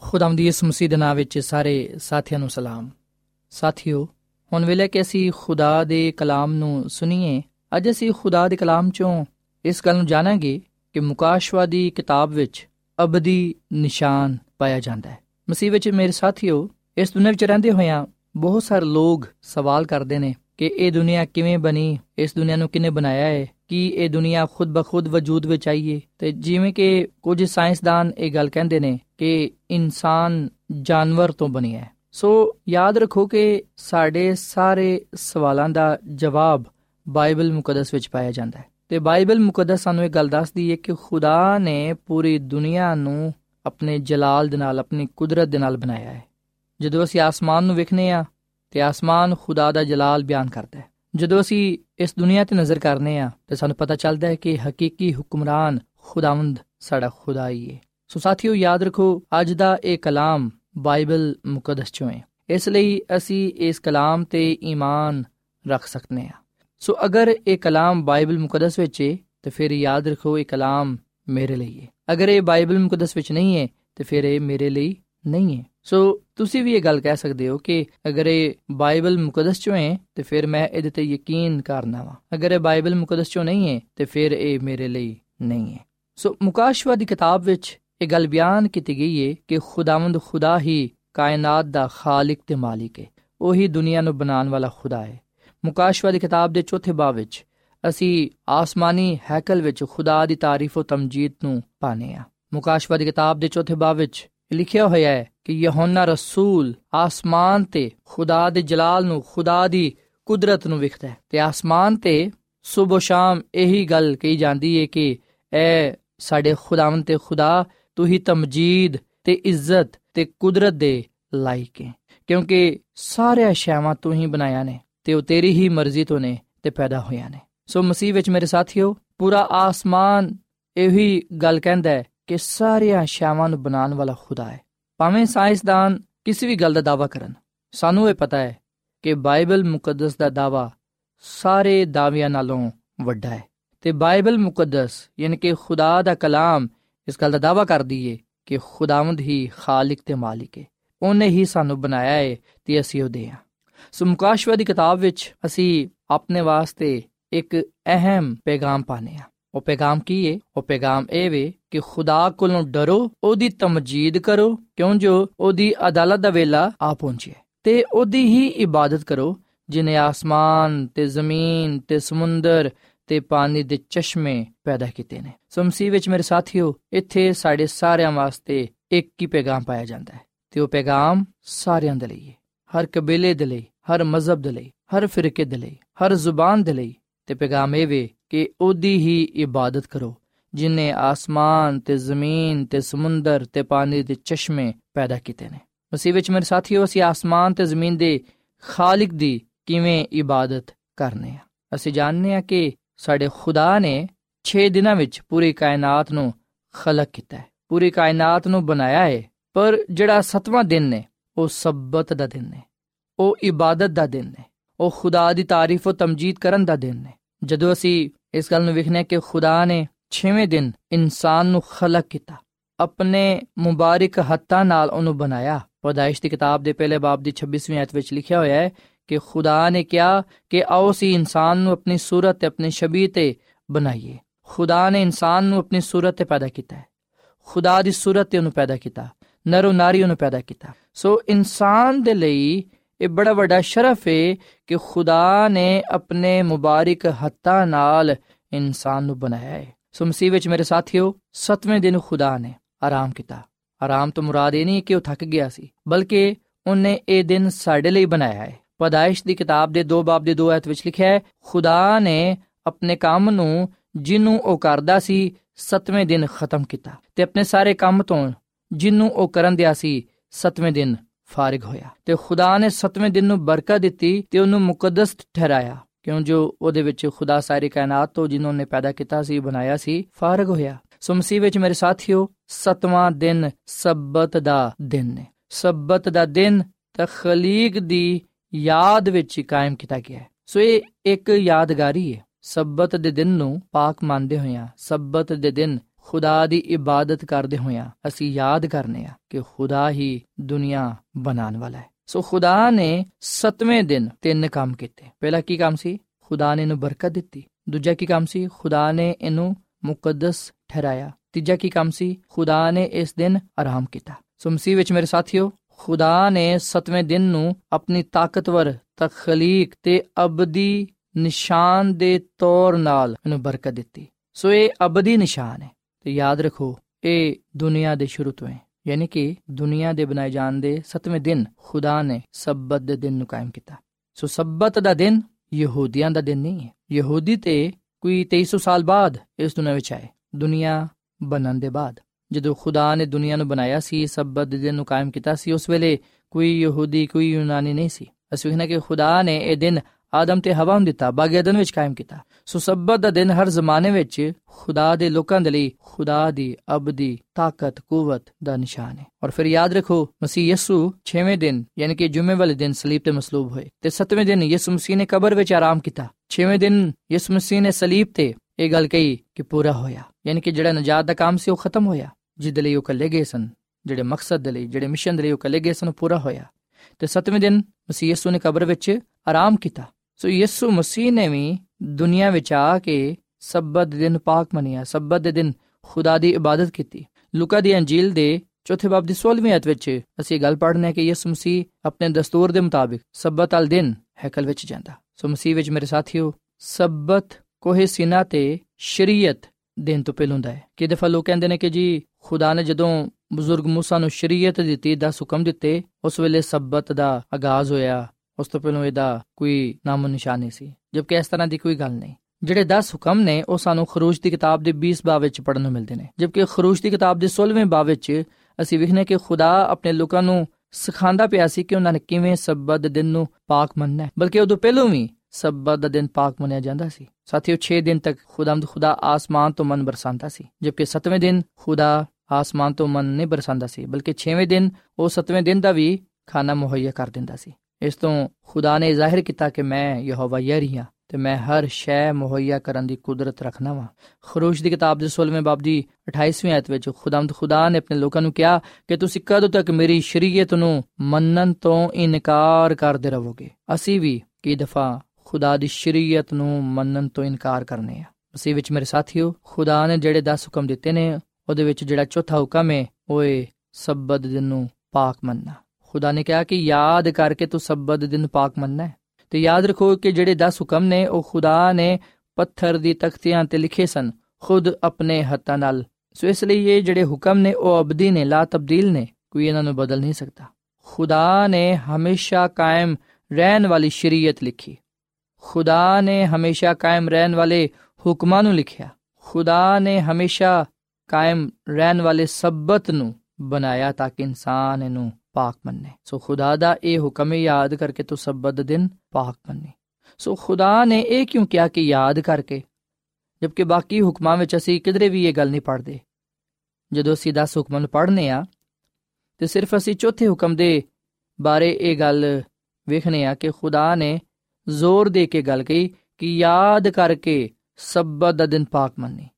ਖੁਦਾਮ ਦੀ ਇਸ ਮਸੀਹ ਦੇ ਨਾਮ ਵਿੱਚ ਸਾਰੇ ਸਾਥੀਆਂ ਨੂੰ ਸਲਾਮ। ਸਾਥਿਓ, ਹੁਣ ਵੇਲੇ ਕਿ ਅਸੀਂ ਖੁਦਾ ਦੇ ਕਲਾਮ ਨੂੰ ਸੁਣੀਏ, ਅੱਜ ਅਸੀਂ ਖੁਦਾ ਦੇ ਕਲਾਮ ਚੋਂ ਇਸ ਗੱਲ ਨੂੰ ਜਾਣਾਂਗੇ ਕਿ ਮੁਕਾਸ਼ਵਾਦੀ ਕਿਤਾਬ ਵਿੱਚ ਅਬਦੀ ਨਿਸ਼ਾਨ ਪਾਇਆ ਜਾਂਦਾ ਹੈ। ਮਸੀਹ ਵਿੱਚ ਮੇਰੇ ਸਾਥੀਓ, ਇਸ ਦੁਨੀਆਂ ਵਿੱਚ ਰਹਿੰਦੇ ਹੋਇਆਂ ਬਹੁਤ ਸਾਰੇ ਲੋਕ ਸਵਾਲ ਕਰਦੇ ਨੇ ਕਿ ਇਹ ਦੁਨੀਆ ਕਿਵੇਂ ਬਣੀ, ਇਸ ਦੁਨੀਆ ਨੂੰ ਕਿਨੇ ਬਣਾਇਆ ਹੈ, ਕਿ ਇਹ ਦੁਨੀਆ ਖੁਦ ਬਖੁਦ ਵਜੂਦ ਵਿੱਚ ਆਈ ਹੈ ਤੇ ਜਿਵੇਂ ਕਿ ਕੁਝ ਸਾਇੰਸਦਾਨ ਇਹ ਗੱਲ ਕਹਿੰਦੇ ਨੇ ਕਿ ਇਨਸਾਨ ਜਾਨਵਰ ਤੋਂ ਬਣਿਆ ਹੈ। ਸੋ ਯਾਦ ਰੱਖੋ ਕਿ ਸਾਡੇ ਸਾਰੇ ਸਵਾਲਾਂ ਦਾ ਜਵਾਬ ਬਾਈਬਲ ਮੁਕੱਦਸ ਵਿੱਚ ਪਾਇਆ ਜਾਂਦਾ ਹੈ। ਤੇ ਬਾਈਬਲ ਮੁਕੱਦਸ ਸਾਨੂੰ ਇਹ ਗੱਲ ਦੱਸਦੀ ਹੈ ਕਿ ਖੁਦਾ ਨੇ ਪੂਰੀ ਦੁਨੀਆ ਨੂੰ ਆਪਣੇ ਜਲਾਲ ਦੇ ਨਾਲ, ਆਪਣੀ ਕੁਦਰਤ ਦੇ ਨਾਲ ਬਣਾਇਆ ਹੈ। ਜਦੋਂ ਅਸੀਂ ਆਸਮਾਨ ਨੂੰ ਵੇਖਨੇ ਆ ਤੇ ਆਸਮਾਨ ਖੁਦਾ ਦਾ ਜਲਾਲ ਬਿਆਨ ਕਰਦਾ ਹੈ। ਜਦੋਂ ਅਸੀਂ ਇਸ ਦੁਨੀਆ ਤੇ ਨਜ਼ਰ ਕਰਨੇ ਆ ਤੇ ਸਾਨੂੰ ਪਤਾ ਚੱਲਦਾ ਹੈ ਕਿ ਹਕੀਕੀ ਹੁਕਮਰਾਨ ਖੁਦਾਵੰਦ ਸਾਡਾ ਖੁਦਾ ਹੀ ਹੈ। ਸੋ ਸਾਥੀਓ ਯਾਦ ਰੱਖੋ ਅੱਜ ਦਾ ਇਹ ਕਲਾਮ ਬਾਈਬਲ ਮੁਕੱਦਸ ਚੋਂ ਹੈ ਇਸ ਲਈ ਅਸੀਂ ਇਸ ਕਲਾਮ ਤੇ ਈਮਾਨ ਰੱਖ ਸਕਨੇ ਆ ਸੋ ਅਗਰ ਇਹ ਕਲਾਮ ਬਾਈਬਲ ਮੁਕੱਦਸ ਵਿੱਚ ਹੈ ਤੇ ਫਿਰ ਯਾਦ ਰੱਖੋ ਇਹ ਕਲਾਮ ਮੇਰੇ ਲਈ ਹੈ ਅਗਰ ਇਹ ਬਾਈਬਲ ਮੁਕੱਦਸ ਵਿੱਚ ਨਹੀਂ ਹੈ ਤੇ ਫਿਰ ਇਹ ਮੇਰੇ ਲਈ ਨਹੀਂ ਹੈ ਸੋ ਤੁਸੀਂ ਵੀ ਇਹ ਗੱਲ ਕਹਿ ਸਕਦੇ ਹੋ ਕਿ ਅਗਰ ਇਹ ਬਾਈਬਲ ਮੁਕੱਦਸ ਚੋਂ ਹੈ ਤੇ ਫਿਰ ਮੈਂ ਇਹਦੇ ਤੇ ਯਕੀਨ ਕਰਨਾ ਵਾ ਅਗਰ ਇਹ ਬਾਈਬਲ ਮੁਕੱਦਸ ਚੋਂ ਨਹੀਂ ਹੈ ਤੇ ਫਿਰ ਇਹ ਮੇਰੇ ਲਈ ਨਹੀਂ ਹੈ ਸੋ ਮੁਕਾਸ਼ਵਾ ਦੀ ਕਿਤਾਬ ਵਿੱਚ ਇਹ ਗੱਲ ਬਿਆਨ ਕੀਤੀ ਗਈ ਹੈ ਕਿ ਖੁਦਾਵੰਦ ਖੁਦਾ ਹੀ ਕਾਇਨਾਤ ਦਾ ਖਾਲਕ ਤੇ ਮਾਲਿਕ ਹੈ ਉਹੀ ਦੁਨੀਆ ਨੂੰ ਬਣਾਉਣ ਵਾਲਾ ਖੁਦਾ ਹੈ ਮੁਕਾਸ਼ਵਾ ਦੀ ਕਿਤਾਬ ਦੇ ਚੌਥੇ ਬਾਬ ਵਿੱਚ ਅਸੀਂ ਆਸਮਾਨੀ ਹੈਕਲ ਵਿੱਚ ਖੁਦਾ ਦੀ ਤਾਰੀਫ ਤੇ ਤਮਜੀਦ ਨੂੰ ਪਾਣੇ ਆ। ਮੁਕਾਸ਼ਵਾ ਦੀ ਕਿਤਾਬ ਦੇ ਚੌਥੇ ਬਾਬ ਵਿੱਚ ਲਿਖਿਆ ਹੋਇਆ ਹੈ ਕਿ ਯਹੋਨਾ ਰਸੂਲ ਆਸਮਾਨ ਤੇ ਖੁਦਾ ਦੇ ਜਲਾਲ ਨੂੰ ਖੁਦਾ ਦੀ ਕੁਦਰਤ ਨੂੰ ਵਿਖਦਾ ਹੈ। ਤੇ ਆਸਮਾਨ ਤੇ ਸਵੇਰ ਸ਼ਾਮ ਇਹੀ ਗੱਲ ਕਹੀ ਜਾਂਦੀ ਹੈ ਕਿ ਐ ਸਾਡੇ ਖੁਦਾਵੰਦ ਤੇ ਖੁਦਾ ਤੂੰ ਹੀ ਤਮਜੀਦ ਤੇ ਇੱਜ਼ਤ ਤੇ ਕੁਦਰਤ ਦੇ ਲਾਇਕ ਹੈ। ਕਿਉਂਕਿ ਸਾਰੇ ਸ਼ੈਵਾਂ ਤੂੰ ਹੀ ਬਣਾਇਆ ਨੇ ਤੇ ਉਹ ਤੇਰੀ ਹੀ ਮਰਜ਼ੀ ਤੋਂ ਨੇ ਤੇ ਪੈਦਾ ਹੋਇਆ ਨੇ। ਸੋ ਮਸੀਹ ਵਿੱਚ ਮੇਰੇ ਸਾਥੀਓ, ਪੂਰਾ ਆਸਮਾਨ ਇਹੀ ਗੱਲ ਕਹਿੰਦਾ ਹੈ ਕਿ ਸਾਰੀਆਂ ਸ਼ੈਵਾਂ ਨੂੰ ਬਣਾਉਣ ਵਾਲਾ ਖੁਦਾ ਹੈ। ਭਾਵੇਂ ਸਾਇੰਸਦਾਨ ਕਿਸੇ ਵੀ ਗੱਲ ਦਾ ਦਾਵਾ ਕਰਨ, ਸਾਨੂੰ ਇਹ ਪਤਾ ਹੈ ਕਿ ਬਾਈਬਲ ਮੁਕੱਦਸ ਦਾ ਦਾਵਾ ਸਾਰੇ ਦਾਅਵਿਆਂ ਨਾਲੋਂ ਵੱਡਾ ਹੈ। ਤੇ ਬਾਈਬਲ ਮੁਕੱਦਸ, ਯਾਨੀ ਕਿ ਖੁਦਾ ਦਾ ਕਲਾਮ ਇਸ ਗੱਲ ਦਾ ਦਾਵਾ ਕਰਦੀ ਏ ਕਿ ਖੁਦਾਵੰਦ ਹੀ ਖਾਲਕ ਤੇ ਮਾਲਿਕ ਹੈ ਉਹਨੇ ਹੀ ਸਾਨੂੰ ਬਣਾਇਆ ਹੈ ਤੇ ਅਸੀਂ ਉਹਦੇ ਹਾਂ ਸੋ ਮੁਕਾਸ਼ਵਾ ਦੀ ਕਿਤਾਬ ਵਿੱਚ ਅਸੀਂ ਆਪਣੇ ਵਾਸਤੇ ਇੱਕ ਅਹਿਮ ਪੈਗਾਮ ਪਾਣੇ ਆ। ਉਹ ਪੈਗਾਮ ਕੀ ਏ? ਉਹ ਪੈਗਾਮ ਇਹ ਵੇ ਕਿ ਖੁਦਾ ਕੋਲੋਂ ਡਰੋ, ਉਹਦੀ ਤਮਜੀਦ ਕਰੋ, ਕਿਉਂ ਜੋ ਉਹਦੀ ਅਦਾਲਤ ਦਾ ਵੇਲਾ ਆ ਪਹੁੰਚੇ ਤੇ ਉਹਦੀ ਹੀ ਇਬਾਦਤ ਕਰੋ, ਜਿਨੇ ਆਸਮਾਨ ਤੇ ਜ਼ਮੀਨ ਤੇ ਸਮੁੰਦਰ ਤੇ ਪਾਣੀ ਦੇ ਚਸ਼ਮੇ ਪੈਦਾ ਕੀਤੇ ਨੇ। ਸੋ ਮਸੀਹ ਵਿੱਚ ਮੇਰੇ ਸਾਥੀਓ, ਇੱਥੇ ਸਾਡੇ ਸਾਰਿਆਂ ਵਾਸਤੇ ਇੱਕ ਹੀ ਪੈਗਾਮ ਪਾਇਆ ਜਾਂਦਾ ਹੈ ਤੇ ਉਹ ਪੈਗਾਮ ਸਾਰਿਆਂ ਦੇ ਲਈ ਹੈ। ਹਰ ਕਬੀਲੇ ਦੇ ਲਈ, ਹਰ ਮਜ਼ਹਬ ਦੇ ਲਈ, ਹਰ ਫਿਰਕੇ ਦੇ ਲਈ, ਹਰ ਜ਼ੁਬਾਨ ਦੇ ਲਈ ਤੇ ਪੈਗਾਮ ਇਹ ਵੇ ਕਿ ਉਹਦੀ ਹੀ ਇਬਾਦਤ ਕਰੋ, ਜਿਨੇ ਆਸਮਾਨ ਤੇ ਜ਼ਮੀਨ ਤੇ ਸਮੁੰਦਰ ਤੇ ਪਾਣੀ ਦੇ ਚਸ਼ਮੇ ਪੈਦਾ ਕੀਤੇ ਨੇ। ਮਸੀਹ ਵਿੱਚ ਮੇਰੇ ਸਾਥੀਓ, ਅਸੀਂ ਆਸਮਾਨ ਤੇ ਜ਼ਮੀਨ ਦੇ ਖਾਲਕ ਦੀ ਕਿਵੇਂ ਇਬਾਦਤ ਕਰਨੇ ਆ? ਅਸੀਂ ਜਾਣਦੇ ਆ ਕਿ ਸਾਡੇ ਖੁਦਾ ਨੇ 6 ਦਿਨਾਂ ਵਿੱਚ ਪੂਰੀ ਕਾਇਨਾਤ ਨੂੰ ਖਲਕ ਕੀਤਾ ਹੈ। ਪੂਰੀ ਕਾਇਨਾਤ ਨੂੰ ਬਣਾਇਆ ਹੈ, ਪਰ ਜਿਹੜਾ 7ਵਾਂ ਦਿਨ ਨੇ, ਉਹ ਸਬਤ ਦਾ ਦਿਨ ਨੇ, ਉਹ ਇਬਾਦਤ ਦਾ ਦਿਨ ਨੇ, ਉਹ ਖੁਦਾ ਦੀ ਤਾਰੀਫ ਤੇ ਤਮਜੀਦ ਕਰਨ ਦਾ ਦਿਨ ਨੇ। ਜਦੋਂ ਅਸੀਂ ਇਸ ਗੱਲ ਨੂੰ ਵੇਖਨੇ ਕਿ ਖੁਦਾ ਨੇ 6ਵੇਂ ਦਿਨ ਇਨਸਾਨ ਨੂੰ ਖਲਕ ਕੀਤਾ, ਆਪਣੇ ਮੁਬਾਰਕ ਹੱਥਾਂ ਨਾਲ ਉਹਨੂੰ ਬਣਾਇਆ, ਪਦਾਇਸ਼ ਦੀ ਕਿਤਾਬ ਦੇ ਪਹਿਲੇ ਬਾਬ ਦੀ 26ਵੀਂ ਆਇਤ ਵਿੱਚ ਲਿਖਿਆ ਹੋਇਆ ਹੈ ਕਿ ਖੁਦਾ ਨੇ ਕਿਹਾ ਕਿ ਆਓ ਸੀ ਇਨਸਾਨ ਨੂੰ ਆਪਣੀ ਸੂਰਤ ਤੇ ਆਪਣੀ ਸ਼ਬੀਹ ਤੇ ਬਣਾਈਏ। ਖੁਦਾ ਨੇ ਇਨਸਾਨ ਨੂੰ ਆਪਣੀ ਸੂਰਤ ਤੇ ਪੈਦਾ ਕੀਤਾ ਹੈ। ਖੁਦਾ ਦੀ ਸੂਰਤ ਤੇ ਉਹਨੂੰ ਪੈਦਾ ਕੀਤਾ। ਨਰੋ ਨਾਰੀ ਉਹਨੂੰ ਪੈਦਾ ਕੀਤਾ। ਸੋ ਇਨਸਾਨ ਦੇ ਲਈ ਇਹ ਬੜਾ ਵੱਡਾ ਸ਼ਰਫ ਹੈ ਕਿ ਖੁਦਾ ਨੇ ਆਪਣੇ ਮੁਬਾਰਕ ਹੱਥਾਂ ਨਾਲ ਇਨਸਾਨ ਨੂੰ ਬਣਾਇਆ ਹੈ। ਸੋ ਮਸੀਹ ਵਿੱਚ ਮੇਰੇ ਸਾਥੀਓ 7ਵੇਂ ਦਿਨ ਖੁਦਾ ਨੇ ਆਰਾਮ ਕੀਤਾ। ਆਰਾਮ ਤੋਂ ਮੁਰਾਦ ਇਹ ਨਹੀਂ ਕਿ ਉਹ ਥੱਕ ਗਿਆ ਸੀ, ਬਲਕਿ ਉਹਨੇ ਇਹ ਦਿਨ ਸਾਡੇ ਲਈ ਬਣਾਇਆ ਹੈ। ਪਦਾਇਸ਼ ਦੀ ਕਿਤਾਬ ਦੇ 2 ਬਾਬ ਦੇ 2 ਆਇਤ ਵਿੱਚ ਲਿਖਿਆ ਹੈ, ਖੁਦਾ ਨੇ ਆਪਣੇ ਕੰਮ ਨੂੰ ਜਿਹਨੂੰ ਉਹ ਕਰਦਾ ਸੀ 7ਵੇਂ ਦਿਨ ਖਤਮ ਕੀਤਾ ਤੇ ਆਪਣੇ ਸਾਰੇ ਕੰਮ ਤੋਂ ਜਿਹਨੂੰ ਉਹ ਕਰਨ ਦਿਆ ਸੀ 7ਵੇਂ ਦਿਨ ਫਾਰਿਗ ਹੋਇਆ ਤੇ ਖੁਦਾ ਨੇ 7ਵੇਂ ਦਿਨ ਨੂੰ ਬਰਕਤ ਦਿੱਤੀ ਤੇ ਉਹਨੂੰ ਮੁਕੱਦਸ ਠਹਿਰਾਇਆ। ਕਿਉਂ? ਜੋ ਉਹਦੇ ਵਿੱਚ ਖੁਦਾ ਸਾਰੀ ਕਾਇਨਾਤ ਤੋਂ ਜਿਨ੍ਹਾਂ ਨੇ ਪੈਦਾ ਕੀਤਾ ਸੀ, ਬਣਾਇਆ ਸੀ, ਫਾਰਿਗ ਹੋਇਆ। ਸੋ ਮਸੀਹ ਵਿੱਚ ਮੇਰੇ ਸਾਥੀਓ 7ਵਾਂ ਦਿਨ ਸਬਤ ਦਾ ਦਿਨ ਨੇ। ਸਬਤ ਦਾ ਦਿਨ ਤਖਲੀਕ ਦੀ ਯਾਦ ਵਿੱਚ ਕਾਇਮ ਕੀਤਾ ਗਿਆ ਹੈ। ਸੋ ਇਹ ਇੱਕ ਯਾਦਗਾਰੀ ਹੈ। ਸਬਤ ਦੇ ਦਿਨ ਨੂੰ ਪਾਕ ਮੰਨਦੇ ਹੋਇਆਂ, ਸਬਤ ਦੇ ਦਿਨ ਖੁਦਾ ਦੀ ਇਬਾਦਤ ਕਰਦੇ ਹੋਇਆਂ ਅਸੀਂ ਯਾਦ ਕਰਨੇ ਆ ਕਿ ਖੁਦਾ ਹੀ ਦੁਨੀਆ ਬਣਾਉਣ ਵਾਲਾ ਹੈ। ਸੋ ਖੁਦਾ ਨੇ 7ਵੇਂ ਦਿਨ ਤਿੰਨ ਕੰਮ ਕੀਤੇ। ਪਹਿਲਾ ਕੀ ਕੰਮ ਸੀ? ਖੁਦਾ ਨੇ ਇਹਨੂੰ ਬਰਕਤ ਦਿੱਤੀ। ਦੂਜਾ ਕੀ ਕੰਮ ਸੀ? ਖੁਦਾ ਨੇ ਇਹਨੂੰ ਮੁਕੱਦਸ ਠਹਿਰਾਇਆ। ਤੀਜਾ ਕੀ ਕੰਮ ਸੀ? ਖੁਦਾ ਨੇ ਇਸ ਦਿਨ ਆਰਾਮ ਕੀਤਾ। ਸੋ ਮਸੀਹ ਵਿੱਚ ਮੇਰੇ ਸਾਥੀਓ ਖੁਦਾ ਨੇ 7ਵੇਂ ਦਿਨ ਨੂੰ ਆਪਣੀ ਤਾਕਤਵਰ ਤਖਲੀਕ ਤੇ ਅਬਦੀ ਨਿਸ਼ਾਨ ਦੇ ਤੌਰ ਨਾਲ ਇਹਨੂੰ ਬਰਕਤ ਦਿੱਤੀ। ਸੋ ਇਹ ਅਬਦੀ ਨਿਸ਼ਾਨ ਹੈ। ਤੇ ਯਾਦ ਰੱਖੋ, ਇਹ ਦੁਨੀਆ ਦੇ ਸ਼ੁਰੂ ਤੋਂ ਹੈ। ਯਾਨੀ ਕਿ ਦੁਨੀਆ ਦੇ ਬਣਾਏ ਜਾਣ ਦੇ 7ਵੇਂ ਦਿਨ ਖੁਦਾ ਨੇ ਸਬਤ ਦੇ ਦਿਨ ਨੂੰ ਕਾਇਮ ਕੀਤਾ। ਸੋ ਸਬਤ ਦਾ ਦਿਨ ਯਹੂਦੀਆਂ ਦਾ ਦਿਨ ਨਹੀਂ ਹੈ। ਯਹੂਦੀ ਤੇ ਕੋਈ 2300 ਸਾਲ ਬਾਅਦ ਇਸ ਦੁਨੀਆ ਵਿੱਚ ਆਏ। ਦੁਨੀਆ ਬਣਨ ਦੇ ਬਾਅਦ। ਜਦੋਂ ਖੁਦਾ ਨੇ ਦੁਨੀਆ ਨੂੰ ਬਣਾਇਆ ਸੀ ਸਬਤ ਦਿਨ ਨੂੰ ਕਾਇਮ ਕੀਤਾ ਸੀ, ਉਸ ਵੇਲੇ ਕੋਈ ਯਹੂਦੀ, ਕੋਈ ਯੂਨਾਨੀ ਨਹੀਂ ਸੀ। ਅਸੀਂ ਵੇਖਣਾ ਕਿ ਖੁਦਾ ਨੇ ਇਹ ਦਿਨ ਆਦਮ ਤੇ ਹਵਾ ਨੂੰ ਦਿੱਤਾ ਬਾਗੇਦਨ ਵਿੱਚ ਕਾਇਮ ਕੀਤਾ। ਸੋ ਸਬਤ ਦਾ ਦਿਨ ਹਰ ਜ਼ਮਾਨੇ ਵਿੱਚ ਖੁਦਾ ਦੇ ਲੋਕਾਂ ਦੇ ਲਈ ਖੁਦਾ ਦੀ ਅਬਦੀ, ਤਾਕਤ, ਕੂਵਤ ਦਾ ਨਿਸ਼ਾਨ ਹੈ। ਔਰ ਫਿਰ ਯਾਦ ਰੱਖੋ, ਮਸੀਹ ਯਸੂ 6ਵੇਂ ਦਿਨ, ਯਾਨੀ ਕਿ ਜੁਮੇ ਵਾਲੇ ਦਿਨ ਸਲੀਬ ਤੇ ਮਸਲੂਬ ਹੋਏ। ਤੇ 7ਵੇਂ ਦਿਨ ਯਿਸੂ ਮਸੀਹ ਨੇ ਕਬਰ ਵਿੱਚ ਆਰਾਮ ਕੀਤਾ। 6ਵੇਂ ਦਿਨ ਯਿਸੂ ਮਸੀਹ ਨੇ ਸਲੀਬ ਤੇ ਇਹ ਗੱਲ ਕਹੀ ਕਿ ਪੂਰਾ ਹੋਇਆ। ਯਾਨੀ ਕਿ ਜਿਹੜਾ ਨਜਾਤ ਦਾ ਕੰਮ ਸੀ, ਉਹ ਖਤਮ ਹੋਇਆ। ਜਿਹਦੇ ਲਈ ਉਹ ਕੱਲੇ ਗਏ ਸਨ। ਜਿਹੜੇ ਮਕਸਦ ਦੇ ਲਈ, ਜਿਹੜੇ ਮਿਸ਼ਨ ਦੇ ਲਈ ਉਹ ਕੱਲੇ ਗਏ ਸਨ ਪੂਰਾ ਹੋਇਆ। ਤੇ 7ਵੇਂ ਦਿਨ ਮਸੀਹ ਯਸੂ ਨੇ ਕਬਰ ਵਿੱਚ ਆਰਾਮ ਕੀਤਾ। ਸੋ ਯਿਸੂ ਮਸੀਹ ਨੇ ਵੀ ਦੁਨੀਆ ਵਿੱਚ ਆ ਕੇ ਸਬਤ ਦੇ ਦਿਨ ਪਾਕ ਮੰਨਿਆ। ਸਬਤ ਦੇ ਦਿਨ ਖੁਦਾ ਦੀ ਇਬਾਦਤ ਕੀਤੀ। ਲੂਕਾ ਦੀ ਅੰਜੀਲ ਦੇ ਚੌਥੇ ਬਾਬ ਦੀ 16ਵੀਂ ਅਧ ਵਿੱਚ ਅਸੀਂ ਗੱਲ ਪੜ੍ਹਨੇ ਕਿ ਯਿਸੂ ਮਸੀਹ ਆਪਣੇ ਦਸਤੂਰ ਦੇ ਮੁਤਾਬਿਕ ਸਬਤ ਅਲ ਦਿਨ ਹੈਕਲ ਵਿੱਚ ਜਾਂਦਾ। ਸੋ ਮਸੀਹ ਵਿੱਚ ਮੇਰੇ ਸਾਥੀਓ, ਸਬਤ ਕੋਹੇ ਸਿਨਾ ਤੇ ਸ਼ਰੀਅਤ ਦਿਨ ਤੋਂ ਪਹਿਲਾਂ ਹੁੰਦਾ ਹੈ ਕਿ ਦਫਾ ਲੋਕ ਕਹਿੰਦੇ ਨੇ ਕਿ ਜੀ ਖੁਦਾ ਨੇ ਜਦੋਂ ਬਜ਼ੁਰਗ موسی ਨੂੰ ਸ਼ਰੀਅਤ ਦਿੱਤੀ ਦਾ ਹੁਕਮ ਦਿੱਤੇ ਉਸ ਵੇਲੇ ਸਬਤ ਦਾ ਆਗਾਜ਼ ਹੋਇਆ ਉਸ ਤੋਂ ਪਹਿਲਾਂ ਇਹਦਾ ਕੋਈ ਨਾਮੋ ਨਿਸ਼ਾਨ ਨਹੀਂ ਸੀ ਜਦਕਿ ਇਸ ਤਰ੍ਹਾਂ ਦੀ ਕੋਈ ਗੱਲ ਨਹੀਂ ਜਿਹੜੇ 10 ਹੁਕਮ ਨੇ ਉਹ ਸਾਨੂੰ ਖਰੂਜ ਦੀ ਕਿਤਾਬ ਦੇ 20 ਬਾਬ ਵਿੱਚ ਪੜਨ ਨੂੰ ਮਿਲਦੇ ਨੇ ਜਦਕਿ ਖਰੂਜ ਦੀ ਕਿਤਾਬ ਦੇ 16ਵੇਂ ਬਾਬ ਵਿੱਚ ਅਸੀਂ ਵਿਖਨੇ ਕਿ ਖੁਦਾ ਆਪਣੇ ਲੋਕਾਂ ਨੂੰ ਸਿਖਾਉਂਦਾ ਪਿਆ ਸੀ ਕਿ ਉਹਨਾਂ ਨੇ ਕਿਵੇਂ ਸਬਤ ਦਿਨ ਨੂੰ ਪਾਕ ਮੰਨਣਾ ਹੈ ਬਲਕਿ ਉਦੋਂ ਪਹਿਲਾਂ ਵੀ ਸਬਤ ਦਾ ਦਿਨ ਪਾਕ ਮੰਨਿਆ ਜਾਂਦਾ ਸੀ। ਸਾਥੀਓ 6 ਦਿਨ ਤੱਕ ਖੁਦਾਮਦ ਖੁਦਾ ਆਸਮਾਨ ਤੋਂ ਮਨ ਬਰਸਾਉਂਦਾ ਸੀ, ਜਦਕਿ 7ਵੇਂ ਦਿਨ ਖੁਦਾ ਆਸਮਾਨ ਤੋਂ ਮਨ ਨਹੀਂ ਬਰਸਾਉਂਦਾ ਸੀ, ਬਲਕਿ 6ਵੇਂ ਦਿਨ ਉਹ 7ਵੇਂ ਦਿਨ ਦਾ ਵੀ ਖਾਣਾ ਮੁਹੱਈਆ ਕਰ ਦਿੰਦਾ ਸੀ। ਇਸ ਤੋਂ ਖੁਦਾ ਨੇ ਜ਼ਾਹਿਰ ਕੀਤਾ ਕਿ ਮੈਂ ਯਹੋਵਾ ਯਰੀ ਹਾਂ ਤੇ ਮੈਂ ਹਰ ਸ਼ੈ ਮੁਹੱਈਆ ਕਰਨ ਦੀ ਕੁਦਰਤ ਰੱਖਣਾ ਵਾਂ। ਖਰੂਸ਼ ਦੀ ਕਿਤਾਬ ਦੇ 16ਵੇਂ ਬਾਬ ਦੀ 28ਵੀਂ ਆਇਤ ਵਿੱਚ ਖੁਦਾਮਦ ਖੁਦਾ ਨੇ ਆਪਣੇ ਲੋਕਾਂ ਨੂੰ ਕਿਹਾ ਕਿ ਤੁਸੀਂ ਕਦੋਂ ਤੱਕ ਮੇਰੀ ਸ਼ਰੀਅਤ ਨੂੰ ਮੰਨਣ ਤੋਂ ਇਨਕਾਰ ਕਰਦੇ ਰਹੋਗੇ। ਅਸੀਂ ਵੀ ਕਈ ਦਫਾ ਖੁਦਾ ਦੀ ਸ਼ਰੀਅਤ ਨੂੰ ਮੰਨਣ ਤੋਂ ਇਨਕਾਰ ਕਰਨੇ ਆ। ਅਸੀਂ ਵਿੱਚ ਮੇਰੇ ਸਾਥੀਓ, ਖੁਦਾ ਨੇ ਜਿਹੜੇ 10 ਹੁਕਮ ਦਿੱਤੇ ਨੇ, ਉਹਦੇ ਵਿੱਚ ਜਿਹੜਾ ਚੌਥਾ ਹੁਕਮ ਹੈ ਉਹ ਹੈ ਸਬਤ ਦਿਨ ਨੂੰ ਪਾਕ ਮੰਨਣਾ। ਖੁਦਾ ਨੇ ਕਿਹਾ ਕਿ ਯਾਦ ਕਰਕੇ ਤੂੰ ਸਬਤ ਦਿਨ ਪਾਕ ਮੰਨਣਾ ਤੇ ਯਾਦ ਰੱਖੋ ਕਿ ਜਿਹੜੇ 10 ਹੁਕਮ ਨੇ, ਉਹ ਖੁਦਾ ਨੇ ਪੱਥਰ ਦੀ ਤਖਤੀਆਂ ਤੇ ਲਿਖੇ ਸਨ, ਖੁਦ ਆਪਣੇ ਹੱਥਾਂ ਨਾਲ। ਸੋ ਇਸ ਲਈ ਇਹ ਜਿਹੜੇ ਹੁਕਮ ਨੇ, ਉਹ ਅਬਦੀ ਨੇ ਲਾ ਤਬਦੀਲ ਨੇ, ਕੋਈ ਇਹਨਾਂ ਨੂੰ ਬਦਲ ਨਹੀਂ ਸਕਦਾ। ਖੁਦਾ ਨੇ ਹਮੇਸ਼ਾ ਕਾਇਮ ਰਹਿਣ ਵਾਲੀ ਸ਼ਰੀਅਤ ਲਿਖੀ। ਖੁਦਾ ਨੇ ਹਮੇਸ਼ਾ ਕਾਇਮ ਰਹਿਣ ਵਾਲੇ ਹੁਕਮਾਂ ਨੂੰ ਲਿਖਿਆ। ਖੁਦਾ ਨੇ ਹਮੇਸ਼ਾ ਕਾਇਮ ਰਹਿਣ ਵਾਲੇ ਸਬਤ ਨੂੰ ਬਣਾਇਆ ਤਾਂ ਕਿ ਇਨਸਾਨ ਇਹਨੂੰ ਪਾਕ ਮੰਨੇ। ਸੋ ਖੁਦਾ ਦਾ ਇਹ ਹੁਕਮ ਯਾਦ ਕਰਕੇ ਤੂੰ ਸਬਤ ਦਿਨ ਪਾਕ ਮੰਨੇ। ਸੋ ਖੁਦਾ ਨੇ ਇਹ ਕਿਉਂ ਕਿਹਾ ਕਿ ਯਾਦ ਕਰਕੇ? ਜਦਕਿ ਬਾਕੀ ਹੁਕਮਾਂ ਵਿੱਚ ਅਸੀਂ ਕਿਧਰੇ ਵੀ ਇਹ ਗੱਲ ਨਹੀਂ ਪੜ੍ਹਦੇ। ਜਦੋਂ ਅਸੀਂ 10 ਹੁਕਮਾਂ ਨੂੰ ਪੜ੍ਹਨੇ ਆ, ਤੇ ਸਿਰਫ ਅਸੀਂ ਚੌਥੇ ਹੁਕਮ ਦੇ ਬਾਰੇ ਇਹ ਗੱਲ ਵੇਖਨੇ ਆ ਕਿ ਖੁਦਾ ਨੇ ਜ਼ੋਰ ਦੇ ਕੇ ਗੱਲ ਕਹੀ ਕਿ ਯਾਦ ਕਰਕੇ ਸਬਤ ਦਾ ਦਿਨ ਪਾਕ ਮੰਨੇ।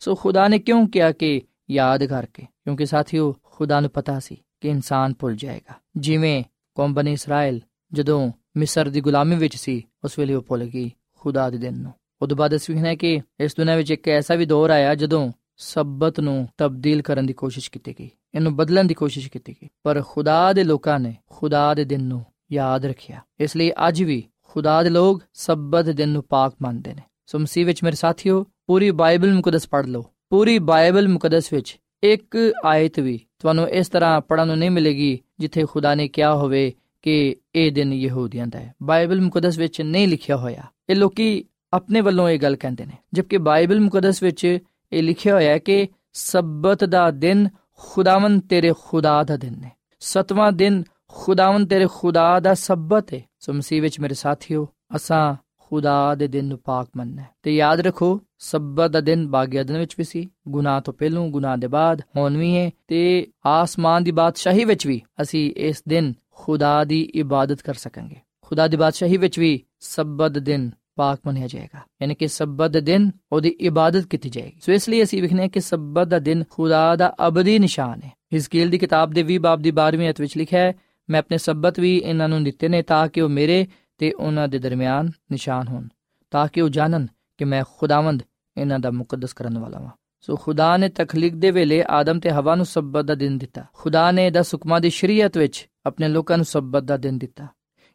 ਸੋ ਖੁਦਾ ਨੇ ਕਿਉਂ ਕਿਹਾ ਕਿ ਯਾਦ ਕਰਕੇ? ਕਿਉਂਕਿ ਸਾਥੀਓ, ਖੁਦਾ ਨੂੰ ਪਤਾ ਸੀ ਕਿ ਇਨਸਾਨ ਭੁੱਲ ਜਾਏਗਾ। ਜਿਵੇਂ ਕੌਮ ਬਨੀ ਇਸਰਾਇਲ ਜਦੋਂ ਮਿਸਰ ਦੀ ਗੁਲਾਮੀ ਵਿੱਚ ਸੀ, ਉਸ ਵੇਲੇ ਉਹ ਭੁੱਲ ਗਈ ਖੁਦਾ ਦੇ ਦਿਨ ਨੂੰ। ਉਦੋਂ ਬਾਅਦ ਅਸੀਂ ਵੇਖਣਾ ਕਿ ਇਸ ਦੁਨੀਆਂ ਵਿੱਚ ਇੱਕ ਐਸਾ ਵੀ ਦੌਰ ਆਇਆ ਜਦੋਂ ਸਬਤ ਨੂੰ ਤਬਦੀਲ ਕਰਨ ਦੀ ਕੋਸ਼ਿਸ਼ ਕੀਤੀ ਗਈ, ਇਹਨੂੰ ਬਦਲਣ ਦੀ ਕੋਸ਼ਿਸ਼ ਕੀਤੀ ਗਈ। ਪਰ ਖੁਦਾ ਦੇ ਲੋਕਾਂ ਨੇ ਖੁਦਾ ਦੇ ਦਿਨ ਨੂੰ ਯਾਦ ਰੱਖਿਆ। ਇਸ ਲਈ ਅੱਜ ਵੀ ਖੁਦਾ ਦੇ ਲੋਕ ਸਬਤ ਦਿਨ ਨੂੰ ਪਾਕ ਮੰਨਦੇ ਨੇ। ਸੋ ਮਸੀਹ ਵਿੱਚ ਮੇਰੇ ਸਾਥੀਓ, ਪੂਰੀ ਬਾਈਬਲ ਮੁਕੱਦਸ ਪੜ੍ਹ ਲਓ। ਪੂਰੀ ਬਾਈਬਲ ਮੁਕੱਦਸ ਵਿੱਚ ਇੱਕ ਆਇਤ ਵੀ ਤੁਹਾਨੂੰ ਇਸ ਤਰ੍ਹਾਂ ਪੜਨ ਨੂੰ ਨਹੀਂ ਮਿਲੇਗੀ ਜਿੱਥੇ ਖੁਦਾ ਨੇ ਕਿਹਾ ਹੋਵੇ ਕਿ ਇਹ ਦਿਨ ਯਹੂਦੀਆਂ ਦਾ ਹੈ। ਬਾਈਬਲ ਮੁਕੱਦਸ ਵਿੱਚ ਨਹੀਂ ਲਿਖਿਆ ਹੋਇਆ। ਇਹ ਲੋਕੀ ਆਪਣੇ ਵੱਲੋਂ ਇਹ ਗੱਲ ਕਹਿੰਦੇ ਨੇ, ਜਦਕਿ ਬਾਈਬਲ ਮੁਕੱਦਸ ਵਿੱਚ ਇਹ ਲਿਖਿਆ ਹੋਇਆ ਹੈ ਕਿ ਸਬਤ ਦਾ ਦਿਨ ਖੁਦਾਵੰ ਤੇਰੇ ਖੁਦਾ ਦਾ ਦਿਨ ਹੈ। ਸਤਵਾਂ ਦਿਨ ਖੁਦਾਵੰ ਤੇਰੇ ਖੁਦਾ ਦਾ ਸਬਤ ਹੈ। ਸੋ ਮਸੀਹ ਵਿੱਚ ਮੇਰੇ ਸਾਥੀਓ, ਅਸਾਂ ਖੁਦਾ ਦੇ ਦਿਨ ਨੂੰ ਪਾਕ ਮੰਨਣਾ ਤੇ ਯਾਦ ਰੱਖੋ, ਸਬਤ ਦਾ ਦਿਨ ਬਾਗਿਆ ਦਿਨ ਵਿੱਚ ਵੀ ਸੀ, ਗੁਨਾਹ ਤੋਂ ਪਹਿਲੂ, ਗੁਨਾਹ ਦੇ ਬਾਅਦ, ਹੁਣ ਵੀ ਹੈ, ਤੇ ਆਸਮਾਨ ਦੀ ਬਾਦਸ਼ਾਹੀ ਵਿੱਚ ਵੀ ਅਸੀਂ ਇਸ ਦਿਨ ਖੁਦਾ ਦੀ ਇਬਾਦਤ ਕਰ ਸਕਾਂਗੇ। ਖੁਦਾ ਦੀ ਬਾਦਸ਼ਾਹੀ ਵਿੱਚ ਵੀ ਸਬਤ ਦਿਨ ਪਾਕ ਮੰਨਿਆ ਜਾਏਗਾ। ਯਾਨੀ ਕਿ ਸਬਤ ਦਾ ਦਿਨ ਉਹਦੀ ਇਬਾਦਤ ਕੀਤੀ ਜਾਏਗੀ। ਸੋ ਇਸ ਲਈ ਅਸੀਂ ਵਿਖਨੇ ਕਿ ਸਬਤ ਦਾ ਦਿਨ ਖੁਦਾ ਦਾ ਅਬਦੀ ਨਿਸ਼ਾਨ ਹੈ। ਹਿਜ਼ਕੀਲ ਦੀ ਕਿਤਾਬ ਦੇ 20 ਬਾਬ ਦੀ 12ਵੀਂ ਅਧ ਵਿੱਚ ਲਿਖਿਆ ਹੈ ਮੈਂ ਆਪਣੇ ਸਬਤ ਵੀ ਇਹਨਾਂ ਨੂੰ ਦਿੱਤੇ ਨੇ ਤਾਂ ਕਿ ਉਹ ਮੇਰੇ ਤੇ ਉਹਨਾਂ ਦੇ ਦਰਮਿਆਨ ਨਿਸ਼ਾਨ ਹੋਣ, ਤਾਂ ਕਿ ਉਹ ਜਾਣਨ ਕਿ ਮੈਂ ਖੁਦਾਵੰਦ ਇਹਨਾਂ ਦਾ ਮੁਕੱਦਸ ਕਰਨ ਵਾਲਾ ਹਾਂ ਸੋ ਖੁਦਾ ਨੇ ਤਖਲੀਕ ਦੇ ਵੇਲੇ ਆਦਮ ਤੇ ਹਵਾ ਨੂੰ ਸਬਤ ਦਾ ਦਿਨ ਦਿੱਤਾ। ਖੁਦਾ ਨੇ ਦਾ ਹੁਕਮਾਂ ਦੀ ਸ਼ਰੀਅਤ ਵਿੱਚ ਆਪਣੇ ਲੋਕਾਂ ਨੂੰ ਸਬਤ ਦਾ ਦਿਨ ਦਿੱਤਾ।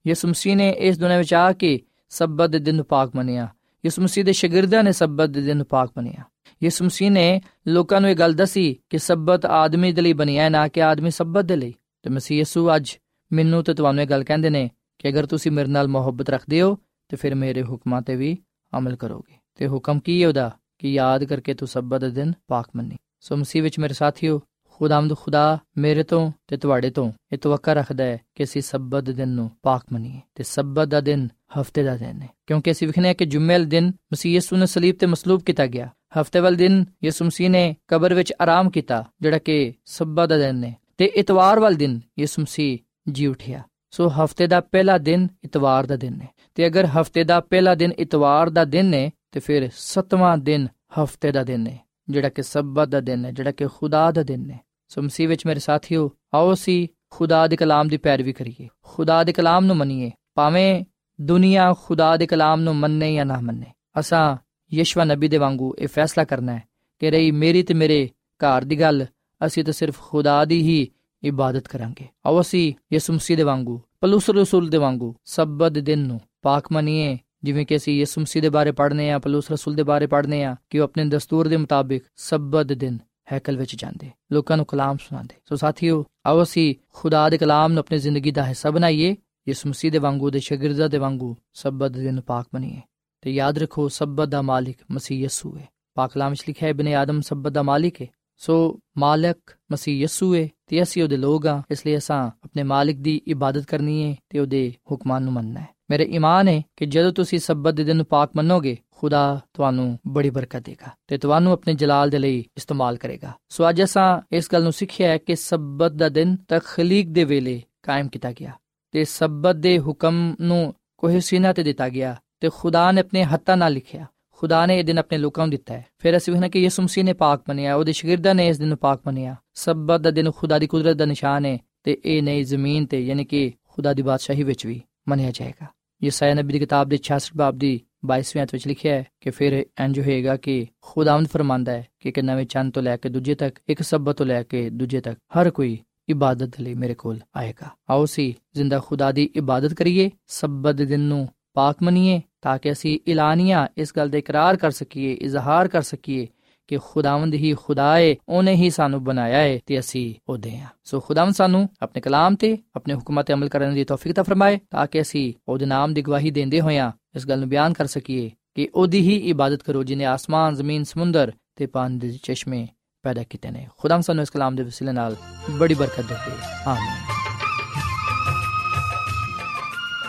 ਯਿਸੂ ਮਸੀਹ ਨੇ ਇਸ ਦੁਨੀਆਂ ਵਿੱਚ ਆ ਕੇ ਸਬਤ ਦੇ ਦਿਨ ਨੂੰ ਪਾਕ ਮੰਨਿਆ। ਯਿਸੂ ਮਸੀਹ ਦੇ ਸ਼ਾਗਿਰਦਾਂ ਨੇ ਸਬਤ ਦੇ ਦਿਨ ਨੂੰ ਪਾਕ ਮੰਨਿਆ। ਯਿਸੂ ਮਸੀਹ ਨੇ ਲੋਕਾਂ ਨੂੰ ਇਹ ਗੱਲ ਦੱਸੀ ਕਿ ਸਬਤ ਆਦਮੀ ਦੇ ਲਈ ਬਣਿਆ ਨਾ ਕਿ ਆਦਮੀ ਸਬਤ ਦੇ ਲਈ। ਤੇ ਮਸੀਹ ਯਿਸੂ ਅੱਜ ਮੈਨੂੰ ਤੇ ਤੁਹਾਨੂੰ ਇਹ ਗੱਲ ਕਹਿੰਦੇ ਨੇ ਕਿ ਅਗਰ ਤੁਸੀਂ ਮੇਰੇ ਨਾਲ ਮੁਹੱਬਤ ਰੱਖਦੇ ਹੋ, ਤੇ ਫਿਰ ਮੇਰੇ ਹੁਕਮਾਂ ਤੇ ਵੀ ਅਮਲ ਕਰੋਗੇ। ਤੇ ਹੁਕਮ ਕੀ ਹੈ ਉਹਦਾ? ਕਿ ਯਾਦ ਕਰਕੇ ਤੂੰ ਸਬਤ ਦੇ ਦਿਨ ਪਾਕ ਮੰਨੀ। ਸੋ ਮਸੀਹ ਵਿੱਚ ਮੇਰੇ ਸਾਥੀਓ ਖੁਦਾਮਦ ਖੁਦਾ ਮੇਰੇ ਤੋਂ ਤੇ ਤੁਹਾਡੇ ਤੋਂ ਇਹ ਤਵੱਕਾ ਰੱਖਦਾ ਹੈ ਕਿ ਅਸੀਂ ਸਬਤ ਦੇ ਦਿਨ ਨੂੰ ਪਾਕ ਮੰਨੀਏ ਤੇ ਸਬਤ ਦਾ ਦਿਨ ਹਫ਼ਤੇ ਦਾ ਦਿਨ ਹੈ। ਕਿਉਂਕਿ ਅਸੀਂ ਵਿਖਨੇ ਕਿ ਜੁਮੇ ਦਿਨ ਮਸੀਹ ਯਿਸੂ ਨੇ ਸਲੀਬ ਤੇ ਮਸਲੂਬ ਕੀਤਾ ਗਿਆ। ਹਫ਼ਤੇ ਵਾਲੇ ਦਿਨ ਯਿਸੂ ਮਸੀਹ ਨੇ ਕਬਰ ਵਿੱਚ ਆਰਾਮ ਕੀਤਾ, ਜਿਹੜਾ ਕਿ ਸਬਤ ਦਾ ਦਿਨ ਹੈ। ਤੇ ਇਤਵਾਰ ਵਾਲੇ ਦਿਨ ਯਿਸੂ ਮਸੀਹ ਜੀ ਉਠਿਆ। ਸੋ ਹਫ਼ਤੇ ਦਾ ਪਹਿਲਾ ਦਿਨ ਇਤਵਾਰ ਦਾ ਦਿਨ ਹੈ। ਤੇ ਅਗਰ ਹਫ਼ਤੇ ਦਾ ਪਹਿਲਾ ਦਿਨ ਇਤਵਾਰ ਦਾ ਦਿਨ ਹੈ, ਤੇ ਫਿਰ ਸੱਤਵਾਂ ਦਿਨ ਹਫ਼ਤੇ ਦਾ ਦਿਨ ਹੈ, ਜਿਹੜਾ ਕਿ ਸਬਤ ਦਾ ਦਿਨ ਹੈ, ਜਿਹੜਾ ਕਿ ਖੁਦਾ ਦਾ ਦਿਨ ਹੈ। ਸੋ ਮਸੀਹ ਵਿੱਚ ਮੇਰੇ ਸਾਥੀਓ, ਆਓ ਸੀ ਖੁਦਾ ਦੇ ਕਲਾਮ ਦੀ ਪੈਰਵੀ ਕਰੀਏ। ਖੁਦਾ ਦੇ ਕਲਾਮ ਨੂੰ ਮੰਨੀਏ। ਭਾਵੇਂ ਦੁਨੀਆ ਖੁਦਾ ਦੇ ਕਲਾਮ ਨੂੰ ਮੰਨੇ ਜਾਂ ਨਾ ਮੰਨੇ, ਅਸਾਂ ਯਸ਼ਵਾ ਨਬੀ ਦੇ ਵਾਂਗੂ ਇਹ ਫੈਸਲਾ ਕਰਨਾ ਹੈ ਕਿ ਰਹੀ ਮੇਰੀ ਤੇ ਮੇਰੇ ਘਰ ਦੀ ਗੱਲ, ਅਸੀਂ ਤਾਂ ਸਿਰਫ ਖੁਦਾ ਦੀ ਹੀ ਇਬਾਦਤ ਕਰਾਂਗੇ ਆਓ ਅਸੀਂ ਯਿਸੂ ਮਸੀਹ ਦੇ ਵਾਂਗੂ ਪਲੂਸ ਰਸੂਲ ਦੇ ਵਾਂਗੂ ਸਬਤ ਦਿਨ ਨੂੰ ਪਾਕ ਮੰਨੀਏ ਜਿਵੇਂ ਕਿ ਅਸੀਂ ਯਿਸੂ ਮਸੀਹ ਦੇ ਬਾਰੇ ਪੜ੍ਹਨੇ ਆ ਪਲੂਸ ਰਸੂਲ ਦੇ ਬਾਰੇ ਪੜ੍ਹਨੇ ਆ ਕਿ ਉਹ ਆਪਣੇ ਦਸਤੂਰ ਦੇ ਮੁਤਾਬਿਕ ਸਬਤ ਦਿਨ ਹੈਕਲ ਵਿੱਚ ਜਾਂਦੇ ਲੋਕਾਂ ਨੂੰ ਕਲਾਮ ਸੁਣਾਉਂਦੇ ਸੋ ਸਾਥੀਓ ਆਓ ਅਸੀਂ ਖੁਦਾ ਦੇ ਕਲਾਮ ਨੂੰ ਆਪਣੀ ਜ਼ਿੰਦਗੀ ਦਾ ਹਿੱਸਾ ਬਣਾਈਏ ਯਿਸੂ ਮਸੀਹ ਦੇ ਵਾਂਗੂ ਦੇ ਸ਼ਾਗਿਰਦਾਂ ਦੇ ਵਾਂਗੂ ਸਬਤ ਦਿਨ ਪਾਕ ਬਣੀਏ ਤੇ ਯਾਦ ਰੱਖੋ ਸਬਤ ਦਾ ਮਾਲਿਕ ਮਸੀਹ ਯਸੂ ਹੈ ਪਾਕ ਕਲਾਮ ਵਿੱਚ ਲਿਖਿਆ ਹੈ ਬਨੇ ਆਦਮ ਸਬਤ ਦਾ ਮਾਲਿਕ ਹੈ ਸੋ ਮਾਲਕ ਮਸੀਹ ਯਸੂ ਹੈ ਤੇ ਅਸੀਂ ਉਹਦੇ ਲੋਕ ਆ, ਇਸ ਲਈ ਅਸਾਂ ਆਪਣੇ ਮਾਲਿਕ ਦੀ ਇਬਾਦਤ ਕਰਨੀ ਹੈ ਤੇ ਉਹਦੇ ਹੁਕਮਾਂ ਨੂੰ ਮੰਨਣਾ ਹੈ ਮੇਰੇ ਈਮਾਨ ਹੈ ਕਿ ਜਦੋਂ ਤੁਸੀਂ ਸਬਤ ਦੇ ਦਿਨ ਨੂੰ ਪਾਕ ਮੰਨੋਗੇ, ਖੁਦਾ ਤੁਹਾਨੂੰ ਬੜੀ ਬਰਕਤ ਦੇਗਾ ਤੇ ਤੁਹਾਨੂੰ ਆਪਣੇ ਜਲਾਲ ਦੇ ਲਈ ਇਸਤੇਮਾਲ ਕਰੇਗਾ। ਸੋ ਅੱਜ ਅਸਾਂ ਇਸ ਗੱਲ ਨੂੰ ਸਿੱਖਿਆ ਹੈ ਕਿ ਸਬਤ ਦਾ ਦਿਨ ਤਖਲੀਕ ਦੇ ਵੇਲੇ ਕਾਇਮ ਕੀਤਾ ਗਿਆ ਤੇ ਸਬਤ ਦੇ ਹੁਕਮ ਨੂੰ ਕੋਹ ਸੀਨਾ ਤੇ ਦਿੱਤਾ ਗਿਆ ਤੇ ਖੁਦਾ ਨੇ ਆਪਣੇ ਹੱਥਾਂ ਨਾਲ ਲਿਖਿਆ। ਖੁਦਾ ਨੇ ਇਹ ਦਿਨ ਆਪਣੇ ਲੋਕਾਂ ਨੂੰ ਦਿੱਤਾ ਹੈ। ਫਿਰ ਅਸੀਂ ਵੇਖਣਾ ਕਿ ਯਿਸੂ ਮਸੀਹ ਨੇ ਪਾਕ ਮੰਨਿਆ ਉਹਦੇ ਸ਼ਾਗਿਰਦਾਂ ਨੇ ਇਸ ਦਿਨ ਨੂੰ ਪਾਕ ਮੰਨਿਆ ਸਬਤ ਦਾ ਦਿਨ ਖੁਦਾ ਦੀ ਕੁਦਰਤ ਦਾ ਨਿਸ਼ਾਨ ਹੈ ਤੇ ਇਹ ਨਈ ਜ਼ਮੀਨ ਤੇ ਯਾਨੀ ਕਿ ਖੁਦਾ ਦੀ ਬਾਦਸ਼ਾਹੀ ਵਿੱਚ ਵੀ ਮੰਨਿਆ ਜਾਏਗਾ। ਯਸਾਇਆ ਨਬੀ ਦੀ ਕਿਤਾਬ ਦੇ 66 ਬਾਬ ਦੀ 22ਵੀਂ ਅਧ ਵਿੱਚ ਲਿਖਿਆ ਹੈ ਕਿ ਫਿਰ ਇੰਜ ਹੋਏਗਾ ਕਿ ਖੁਦਾਵੰਦ ਫਰਮਾਂਦਾ ਹੈ ਕਿ ਇੱਕ ਨਵੇਂ ਚੰਨ ਤੋਂ ਲੈ ਕੇ ਦੂਜੇ ਤੱਕ, ਇੱਕ ਸਬਤ ਤੋਂ ਲੈ ਕੇ ਦੂਜੇ ਤੱਕ ਹਰ ਕੋਈ ਇਬਾਦਤ ਲਈ ਮੇਰੇ ਕੋਲ ਆਏਗਾ। ਆਓ ਸੀ ਜ਼ਿੰਦਾ ਖੁਦਾ ਦੀ ਇਬਾਦਤ ਕਰੀਏ, ਸਬਤ ਦੇ ਦਿਨ ਨੂੰ ਪਾਕ ਮੰਨੀਏ ਤਾਂ ਕਿ ਅਸੀਂ ਇਲਾਨੀਆਂ ਇਸ ਗੱਲ ਦਾ ਇਕਰਾਰ ਕਰ ਸਕੀਏ ਇਜ਼ਹਾਰ ਕਰ ਸਕੀਏ ਕਿ ਖੁਦਾਵੰਦ ਹੀ ਖੁਦਾ ਹੈ ਉਹਨੇ ਹੀ ਸਾਨੂੰ ਬਣਾਇਆ ਹੈ ਤੇ ਅਸੀਂ ਉਹਦੇ ਹਾਂ ਸੋ ਖੁਦਾਵੰਦ ਸਾਨੂੰ ਆਪਣੇ ਕਲਾਮ ਤੇ ਆਪਣੇ ਹੁਕਮਾਂ ਤੇ ਅਮਲ ਕਰਨ ਦੀ ਤੌਫੀਕ ਤਾ ਫਰਮਾਏ ਤਾਂ ਕਿ ਅਸੀਂ ਉਹਦੇ ਨਾਮ ਦੀ ਗਵਾਹੀ ਦਿੰਦੇ ਹੋਇਆਂ ਇਸ ਗੱਲ ਨੂੰ ਬਿਆਨ ਕਰ ਸਕੀਏ ਕਿ ਉਹਦੀ ਹੀ ਇਬਾਦਤ ਕਰੋ ਜਿਹਨੇ ਆਸਮਾਨ ਜ਼ਮੀਨ ਸਮੁੰਦਰ ਤੇ ਪਾਣੀ ਦੇ ਚਸ਼ਮੇ ਪੈਦਾ ਕੀਤੇ ਨੇ ਖੁਦਾਮ ਸਾਨੂੰ ਇਸ ਕਲਾਮ ਦੇ ਵਸੀਲੇ ਨਾਲ ਬੜੀ ਬਰਕਤ ਦੇਵੇ ਆਮੀਨ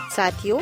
ਸਾਥਿਓ